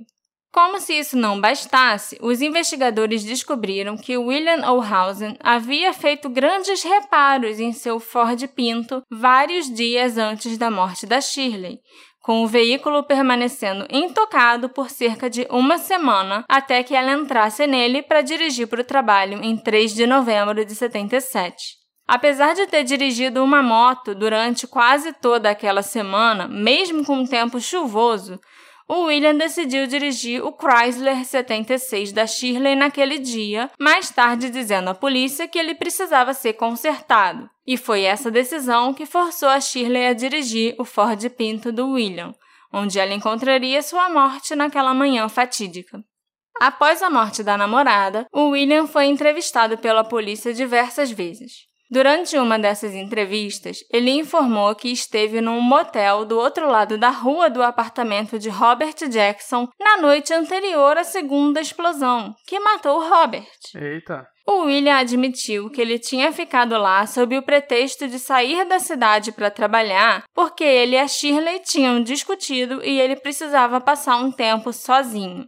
Como se isso não bastasse, os investigadores descobriram que William O'Hausen havia feito grandes reparos em seu Ford Pinto vários dias antes da morte da Shirley, com o veículo permanecendo intocado por cerca de uma semana até que ela entrasse nele para dirigir para o trabalho em 3 de novembro de 77. Apesar de ter dirigido uma moto durante quase toda aquela semana, mesmo com um tempo chuvoso, o William decidiu dirigir o Chrysler 76 da Shirley naquele dia, mais tarde dizendo à polícia que ele precisava ser consertado. E foi essa decisão que forçou a Shirley a dirigir o Ford Pinto do William, onde ela encontraria sua morte naquela manhã fatídica. Após a morte da namorada, o William foi entrevistado pela polícia diversas vezes. Durante uma dessas entrevistas, ele informou que esteve num motel do outro lado da rua do apartamento de Robert Jackson na noite anterior à segunda explosão, que matou Robert. Eita. O William admitiu que ele tinha ficado lá sob o pretexto de sair da cidade para trabalhar, porque ele e a Shirley tinham discutido e ele precisava passar um tempo sozinho.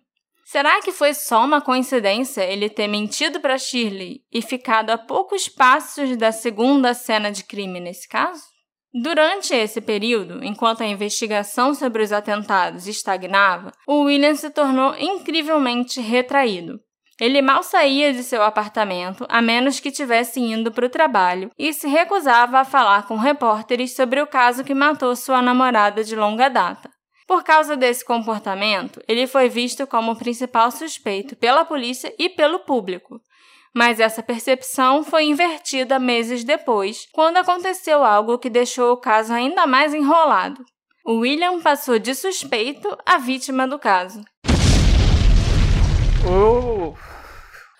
Será que foi só uma coincidência ele ter mentido para Shirley e ficado a poucos passos da segunda cena de crime nesse caso? Durante esse período, enquanto a investigação sobre os atentados estagnava, o William se tornou incrivelmente retraído. Ele mal saía de seu apartamento a menos que tivesse indo para o trabalho e se recusava a falar com repórteres sobre o caso que matou sua namorada de longa data. Por causa desse comportamento, ele foi visto como o principal suspeito pela polícia e pelo público. Mas essa percepção foi invertida meses depois, quando aconteceu algo que deixou o caso ainda mais enrolado. O William passou de suspeito a vítima do caso. Oh.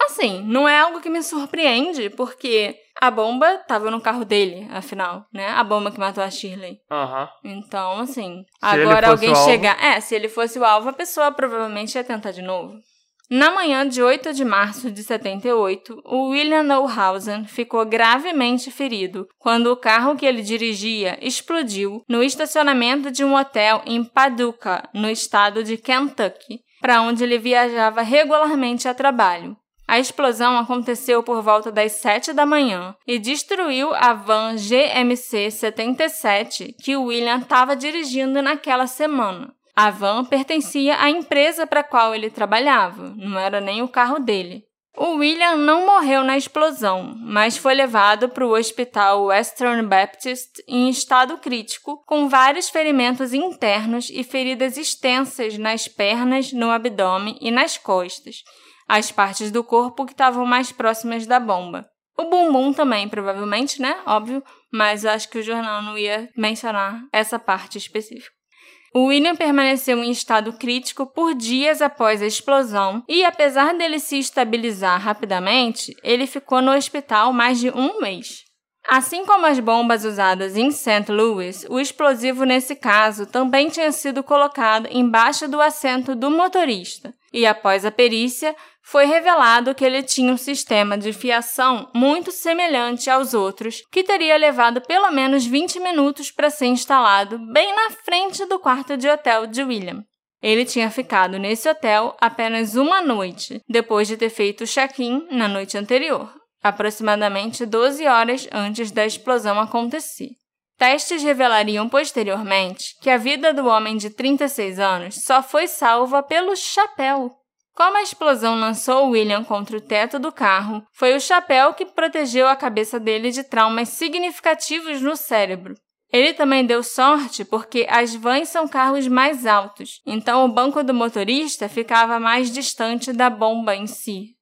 Assim, não é algo que me surpreende, porque a bomba tava no carro dele, afinal, né? A bomba que matou a Shirley. Aham. Então, assim, Se agora alguém chegar. É, se ele fosse o alvo, a pessoa provavelmente ia tentar de novo. Na manhã de 8 de março de 78, o William Neuhausen ficou gravemente ferido quando o carro que ele dirigia explodiu no estacionamento de um hotel em Paducah, no estado de Kentucky, para onde ele viajava regularmente a trabalho. A explosão aconteceu por volta das 7 da manhã e destruiu a van GMC 77 que William estava dirigindo naquela semana. A van pertencia à empresa para a qual ele trabalhava, não era nem o carro dele. O William não morreu na explosão, mas foi levado para o hospital Western Baptist em estado crítico, com vários ferimentos internos e feridas extensas nas pernas, no abdômen e nas costas, as partes do corpo que estavam mais próximas da bomba. O bumbum também, provavelmente, né? Óbvio, mas acho que o jornal não ia mencionar essa parte específica. O William permaneceu em estado crítico por dias após a explosão e, apesar dele se estabilizar rapidamente, ele ficou no hospital mais de um mês. Assim como as bombas usadas em St. Louis, o explosivo nesse caso também tinha sido colocado embaixo do assento do motorista. E após a perícia, foi revelado que ele tinha um sistema de fiação muito semelhante aos outros, que teria levado pelo menos 20 minutos para ser instalado bem na frente do quarto de hotel de William. Ele tinha ficado nesse hotel apenas uma noite, depois de ter feito o check-in na noite anterior, aproximadamente 12 horas antes da explosão acontecer. Testes revelariam posteriormente que a vida do homem de 36 anos só foi salva pelo chapéu. Como a explosão lançou William contra o teto do carro, foi o chapéu que protegeu a cabeça dele de traumas significativos no cérebro. Ele também deu sorte porque as vans são carros mais altos, então o banco do motorista ficava mais distante da bomba em si.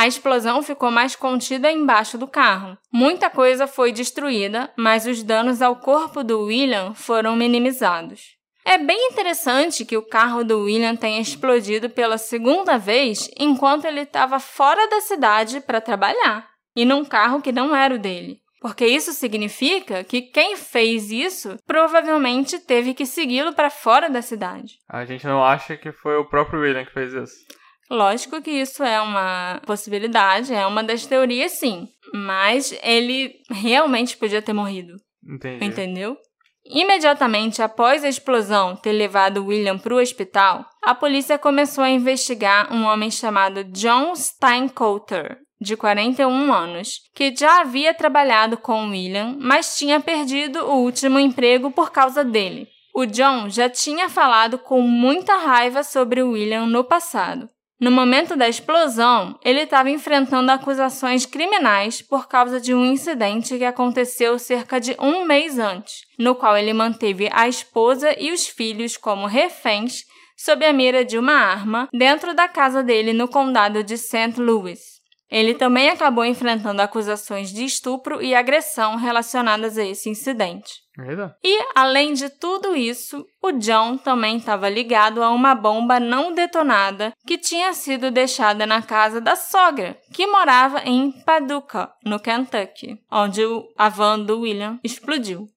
A explosão ficou mais contida embaixo do carro. Muita coisa foi destruída, mas os danos ao corpo do William foram minimizados. É bem interessante que o carro do William tenha explodido pela segunda vez enquanto ele estava fora da cidade para trabalhar, e num carro que não era o dele. Porque isso significa que quem fez isso provavelmente teve que segui-lo para fora da cidade. A gente não acha que foi o próprio William que fez isso. Lógico que isso é uma possibilidade, é uma das teorias, sim. Mas ele realmente podia ter morrido. Entendi. Entendeu? Imediatamente após a explosão ter levado William para o hospital, a polícia começou a investigar um homem chamado John Steincoulter, de 41 anos, que já havia trabalhado com William, mas tinha perdido o último emprego por causa dele. O John já tinha falado com muita raiva sobre William no passado. No momento da explosão, ele estava enfrentando acusações criminais por causa de um incidente que aconteceu cerca de um mês antes, no qual ele manteve a esposa e os filhos como reféns sob a mira de uma arma dentro da casa dele no condado de St. Louis. Ele também acabou enfrentando acusações de estupro e agressão relacionadas a esse incidente. Eita. E, além de tudo isso, o John também estava ligado a uma bomba não detonada que tinha sido deixada na casa da sogra, que morava em Paducah, no Kentucky, onde a van do William explodiu.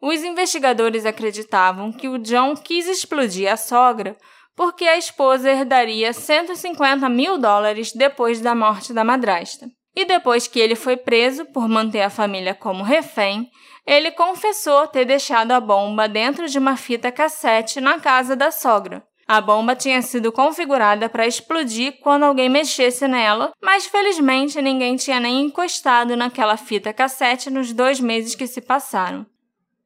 Os investigadores acreditavam que o John quis explodir a sogra porque a esposa herdaria 150 mil dólares depois da morte da madrasta. E depois que ele foi preso por manter a família como refém, ele confessou ter deixado a bomba dentro de uma fita cassete na casa da sogra. A bomba tinha sido configurada para explodir quando alguém mexesse nela, mas felizmente ninguém tinha nem encostado naquela fita cassete nos dois meses que se passaram.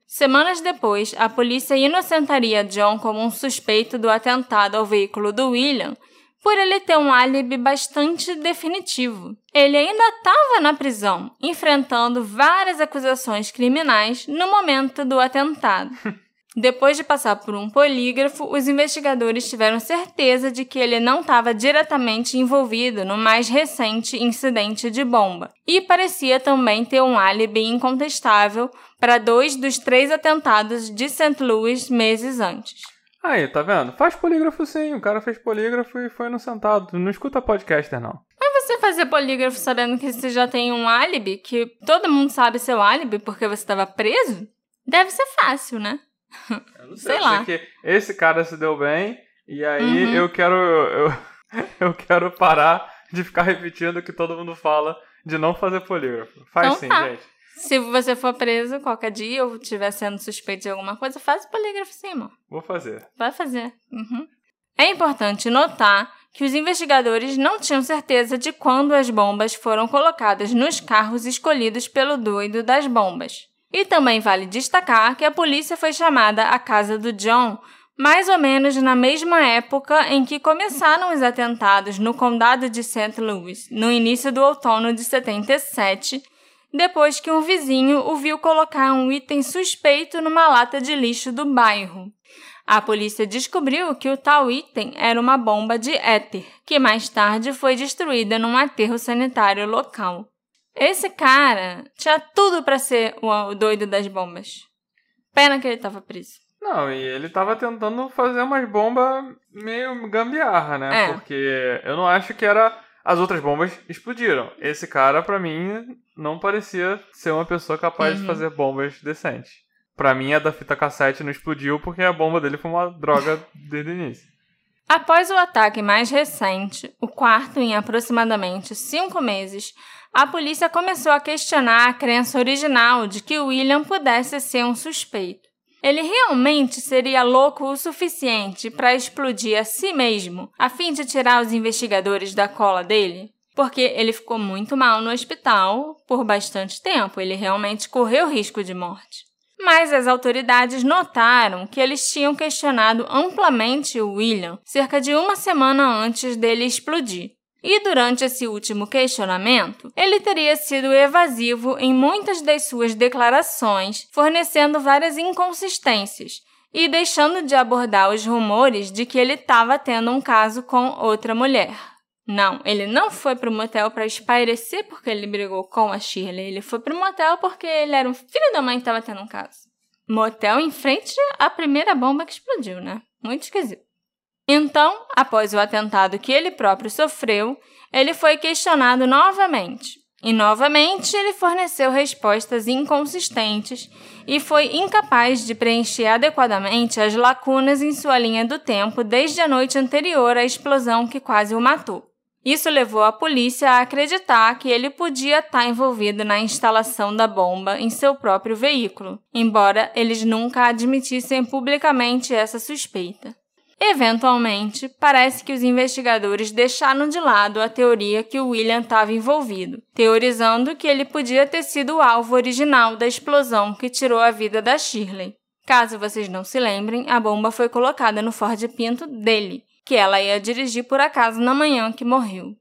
Semanas depois, a polícia inocentaria John como um suspeito do atentado ao veículo do William por ele ter um álibi bastante definitivo. Ele ainda estava na prisão, enfrentando várias acusações criminais no momento do atentado. Depois de passar por um polígrafo, os investigadores tiveram certeza de que ele não estava diretamente envolvido no mais recente incidente de bomba e parecia também ter um álibi incontestável para dois dos três atentados de St. Louis meses antes. Aí, tá vendo? Faz polígrafo sim. O cara fez polígrafo e foi no sentado. Não escuta podcaster, não. Mas você fazer polígrafo sabendo que você já tem um álibi, que todo mundo sabe seu álibi porque você estava preso, deve ser fácil, né? Eu não sei, sei lá. que esse cara se deu bem e aí uhum. eu quero eu, eu quero parar de ficar repetindo o que todo mundo fala de não fazer polígrafo. Faz então, sim, tá. gente. Se você for preso qualquer dia ou estiver sendo suspeito de alguma coisa, faz o polígrafo sim, irmão. Vou fazer. Vai fazer. Uhum. É importante notar que os investigadores não tinham certeza de quando as bombas foram colocadas nos carros escolhidos pelo doido das bombas. E também vale destacar que a polícia foi chamada à casa do John mais ou menos na mesma época em que começaram os atentados no condado de St. Louis, no início do outono de 77, depois que um vizinho o viu colocar um item suspeito numa lata de lixo do bairro. A polícia descobriu que o tal item era uma bomba de éter, que mais tarde foi destruída num aterro sanitário local. Esse cara tinha tudo para ser o doido das bombas. Pena que ele tava preso. Não, e ele tava tentando fazer umas bombas meio gambiarra, né? É. Porque eu não acho que era. As outras bombas explodiram. Esse cara, para mim, não parecia ser uma pessoa capaz uhum. de fazer bombas decentes. Para mim, a da fita cassete não explodiu porque a bomba dele foi uma droga desde o início. Após o ataque mais recente, o quarto em aproximadamente cinco meses, a polícia começou a questionar a crença original de que William pudesse ser um suspeito. Ele realmente seria louco o suficiente para explodir a si mesmo, a fim de tirar os investigadores da cola dele? Porque ele ficou muito mal no hospital por bastante tempo, ele realmente correu risco de morte. Mas as autoridades notaram que eles tinham questionado amplamente o William cerca de uma semana antes dele explodir. E durante esse último questionamento, ele teria sido evasivo em muitas das suas declarações, fornecendo várias inconsistências e deixando de abordar os rumores de que ele estava tendo um caso com outra mulher. Não, ele não foi pro motel para espairecer porque ele brigou com a Shirley. Ele foi pro motel porque ele era um filho da mãe que tava tendo um caso. Motel em frente à primeira bomba que explodiu, né? Muito esquisito. Então, após o atentado que ele próprio sofreu, ele foi questionado novamente. E novamente ele forneceu respostas inconsistentes e foi incapaz de preencher adequadamente as lacunas em sua linha do tempo desde a noite anterior à explosão que quase o matou. Isso levou a polícia a acreditar que ele podia estar envolvido na instalação da bomba em seu próprio veículo, embora eles nunca admitissem publicamente essa suspeita. Eventualmente, parece que os investigadores deixaram de lado a teoria que o William estava envolvido, teorizando que ele podia ter sido o alvo original da explosão que tirou a vida da Shirley. Caso vocês não se lembrem, a bomba foi colocada no Ford Pinto dele, que ela ia dirigir por acaso na manhã que morreu.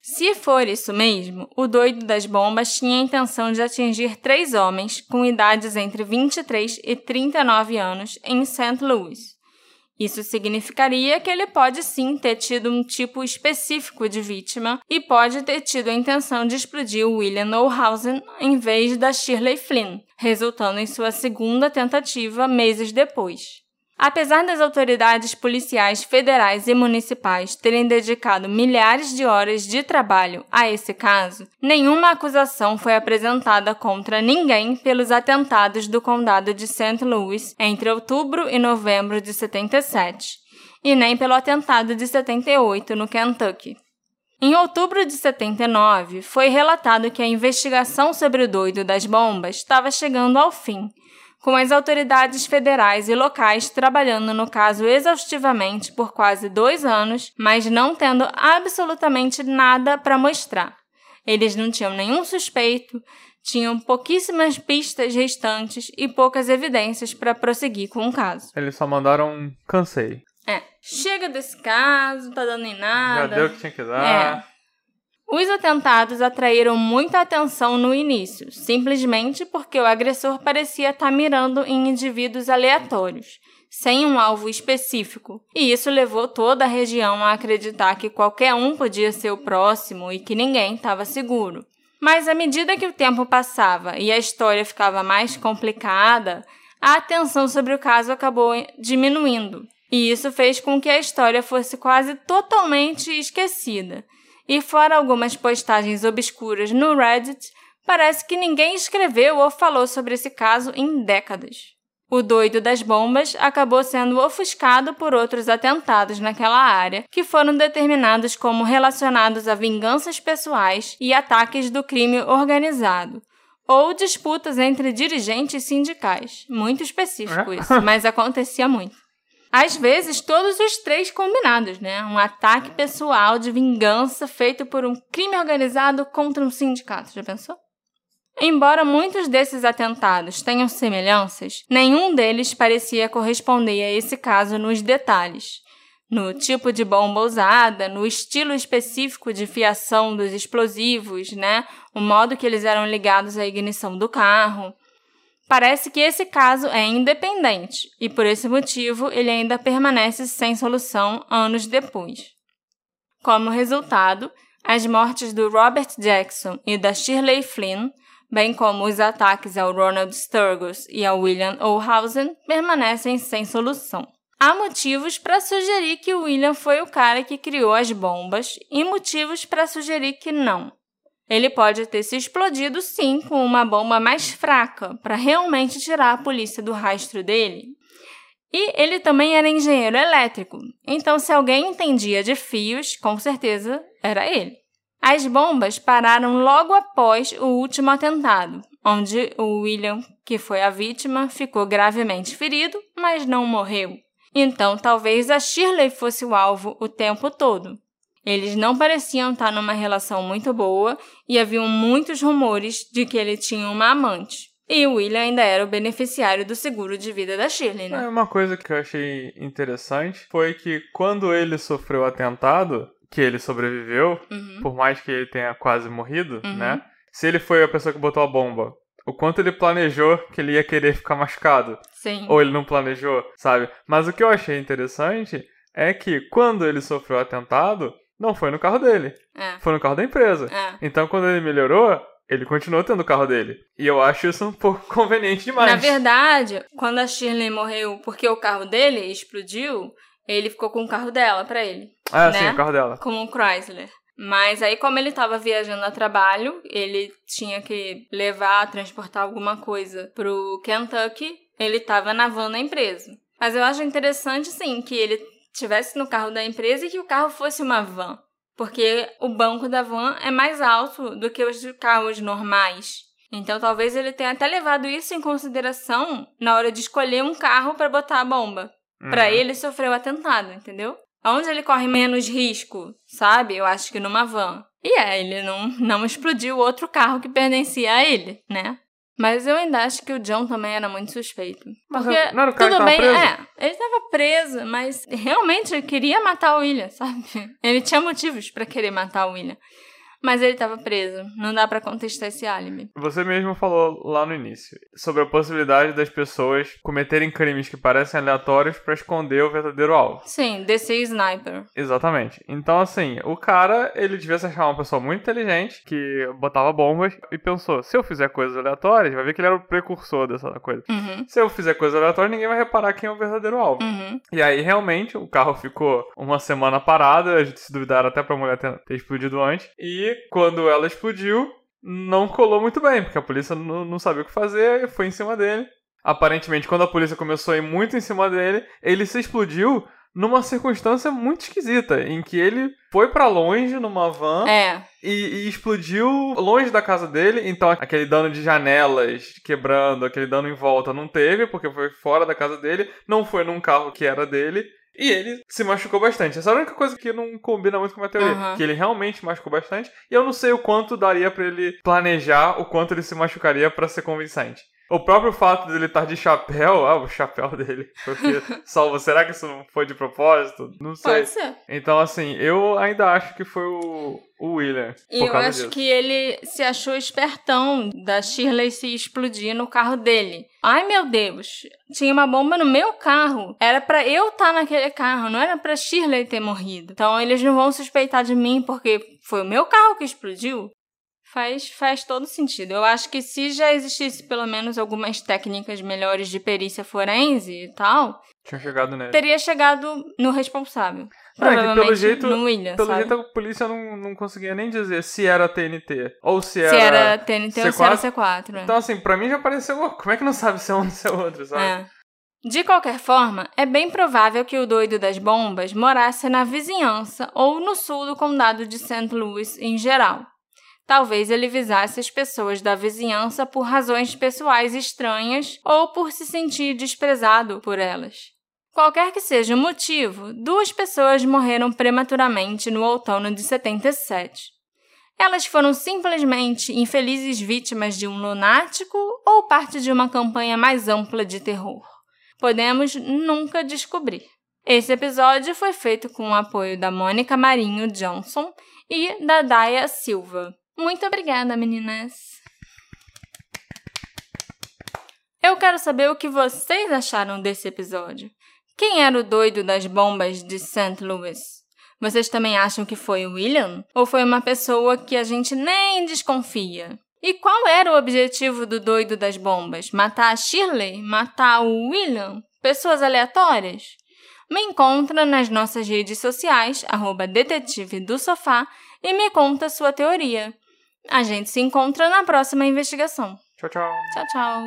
Se for isso mesmo, o doido das bombas tinha a intenção de atingir três homens com idades entre 23 e 39 anos em St. Louis. Isso significaria que ele pode sim ter tido um tipo específico de vítima e pode ter tido a intenção de explodir William Olhausen em vez da Shirley Flynn, resultando em sua segunda tentativa meses depois. Apesar das autoridades policiais federais e municipais terem dedicado milhares de horas de trabalho a esse caso, nenhuma acusação foi apresentada contra ninguém pelos atentados do condado de St. Louis entre outubro e novembro de 77, e nem pelo atentado de 78 no Kentucky. Em outubro de 79, foi relatado que a investigação sobre o doido das bombas estava chegando ao fim com as autoridades federais e locais trabalhando no caso exaustivamente por quase dois anos, mas não tendo absolutamente nada para mostrar. Eles não tinham nenhum suspeito, tinham pouquíssimas pistas restantes e poucas evidências para prosseguir com o caso. Eles só mandaram cansei. É, chega desse caso, tá dando em nada. Já deu o que tinha que dar. É. Os atentados atraíram muita atenção no início, simplesmente porque o agressor parecia estar mirando em indivíduos aleatórios, sem um alvo específico, e isso levou toda a região a acreditar que qualquer um podia ser o próximo e que ninguém estava seguro. Mas à medida que o tempo passava e a história ficava mais complicada, a atenção sobre o caso acabou diminuindo, e isso fez com que a história fosse quase totalmente esquecida e fora algumas postagens obscuras no Reddit, parece que ninguém escreveu ou falou sobre esse caso em décadas. O doido das bombas acabou sendo ofuscado por outros atentados naquela área, que foram determinados como relacionados a vinganças pessoais e ataques do crime organizado, ou disputas entre dirigentes sindicais. Muito específico é? isso, mas acontecia muito. Às vezes, todos os três combinados, né? Um ataque pessoal de vingança feito por um crime organizado contra um sindicato. Já pensou? Embora muitos desses atentados tenham semelhanças, nenhum deles parecia corresponder a esse caso nos detalhes. No tipo de bomba usada, no estilo específico de fiação dos explosivos, né? O modo que eles eram ligados à ignição do carro. Parece que esse caso é independente e, por esse motivo, ele ainda permanece sem solução anos depois. Como resultado, as mortes do Robert Jackson e da Shirley Flynn, bem como os ataques ao Ronald Sturgis e ao William Olhausen, permanecem sem solução. Há motivos para sugerir que William foi o cara que criou as bombas e motivos para sugerir que não. Ele pode ter se explodido sim com uma bomba mais fraca para realmente tirar a polícia do rastro dele. E ele também era engenheiro elétrico, então se alguém entendia de fios, com certeza era ele. As bombas pararam logo após o último atentado, onde o William, que foi a vítima, ficou gravemente ferido, mas não morreu. Então talvez a Shirley fosse o alvo o tempo todo. Eles não pareciam estar numa relação muito boa e haviam muitos rumores de que ele tinha uma amante. E o William ainda era o beneficiário do seguro de vida da Shirley, né? É, uma coisa que eu achei interessante foi que quando ele sofreu o atentado, que ele sobreviveu, Uhum. por mais que ele tenha quase morrido, Uhum. né? Se ele foi a pessoa que botou a bomba, o quanto ele planejou que ele ia querer ficar machucado, Sim. ou ele não planejou, sabe? Mas o que eu achei interessante é que quando ele sofreu o atentado, não foi no carro dele, É. foi no carro da empresa. É. Então quando ele melhorou, ele continuou tendo o carro dele. E eu acho isso um pouco conveniente demais. Na verdade, quando a Shirley morreu porque o carro dele explodiu, ele ficou com o carro dela pra ele, Ah, né? sim, o carro dela. como um Chrysler. Mas aí, como ele estava viajando a trabalho, ele tinha que levar, transportar alguma coisa pro Kentucky, ele estava na van da empresa. Mas eu acho interessante, sim, que ele tivesse no carro da empresa e que o carro fosse uma van. Porque o banco da van é mais alto do que os carros normais. Então talvez ele tenha até levado isso em consideração na hora de escolher um carro para botar a bomba. Uhum. ele sofrer o atentado, entendeu? Onde ele corre menos risco, sabe? Eu acho que numa van. E é, ele não, não explodiu outro carro que pertencia a ele, né? Mas eu ainda acho que o John também era muito suspeito. Mas Porque não era o cara tudo que bem, preso? é, ele tava preso, mas realmente ele queria matar o William, sabe? Ele tinha motivos pra querer matar o William. Mas ele tava preso, não dá pra contestar esse álibi. Você mesmo falou lá no início sobre a possibilidade das pessoas cometerem crimes que parecem aleatórios pra esconder o verdadeiro alvo. Sim, DC Sniper. Exatamente. Então, assim, o cara, ele devia se achar uma pessoa muito inteligente que botava bombas e pensou: se eu fizer coisas aleatórias, vai ver que ele era o precursor dessa coisa. Uhum, Se eu fizer coisas aleatórias, ninguém vai reparar quem é o verdadeiro alvo. uhum. E aí, realmente, o carro ficou uma semana parado, a gente se duvidaram até pra mulher ter, ter explodido antes. E quando ela explodiu, não colou muito bem, porque a polícia não, não sabia o que fazer e foi em cima dele. Aparentemente, quando a polícia começou a ir muito em cima dele, ele se explodiu numa circunstância muito esquisita, em que ele foi pra longe numa van É, e, e explodiu longe da casa dele, então aquele dano de janelas quebrando, aquele dano em volta não teve, porque foi fora da casa dele, não foi num carro que era dele. E ele se machucou bastante. Essa é a única coisa que não combina muito com a minha teoria. Aham. Que ele realmente machucou bastante. E eu não sei o quanto daria pra ele planejar o quanto ele se machucaria pra ser convincente. O próprio fato dele estar de chapéu, ah, o chapéu dele, porque salvo, será que isso não foi de propósito? Não sei. pode ser. Então, assim, eu ainda acho que foi o, o William. E eu acho disso. que ele se achou espertão da Shirley se explodir no carro dele. Ai, meu Deus. Tinha uma bomba no meu carro. Era pra eu estar naquele carro, não era pra Shirley ter morrido. Então eles não vão suspeitar de mim porque foi o meu carro que explodiu. Faz, faz todo sentido. Eu acho que se já existisse pelo menos algumas técnicas melhores de perícia forense e tal, Tinha chegado nele. teria chegado no responsável. Não, é pelo jeito- William, Pelo sabe? jeito, a polícia não, não conseguia nem dizer se era TNT ou se era. Se era TNT ou se era C4. C4. né? Então, assim, pra mim já pareceu. "Oh, Como é que não sabe se é um ou se é outro, sabe? É. De qualquer forma, é bem provável que o doido das bombas morasse na vizinhança ou no sul do condado de St. Louis em geral. Talvez ele visasse as pessoas da vizinhança por razões pessoais estranhas ou por se sentir desprezado por elas. Qualquer que seja o motivo, duas pessoas morreram prematuramente no outono de 77. Elas foram simplesmente infelizes vítimas de um lunático ou parte de uma campanha mais ampla de terror. Podemos nunca descobrir. Esse episódio foi feito com o apoio da Mônica Marinho Johnson e da Daya Silva. Muito obrigada, meninas! Eu quero saber o que vocês acharam desse episódio. Quem era o doido das bombas de St. Louis? Vocês também acham que foi o William? Ou foi uma pessoa que a gente nem desconfia? E qual era o objetivo do doido das bombas? Matar a Shirley? Matar o William? Pessoas aleatórias? Me encontra nas nossas redes sociais, arroba detetive do sofá, e me conta sua teoria. A gente se encontra na próxima investigação. Tchau, tchau. Tchau, tchau.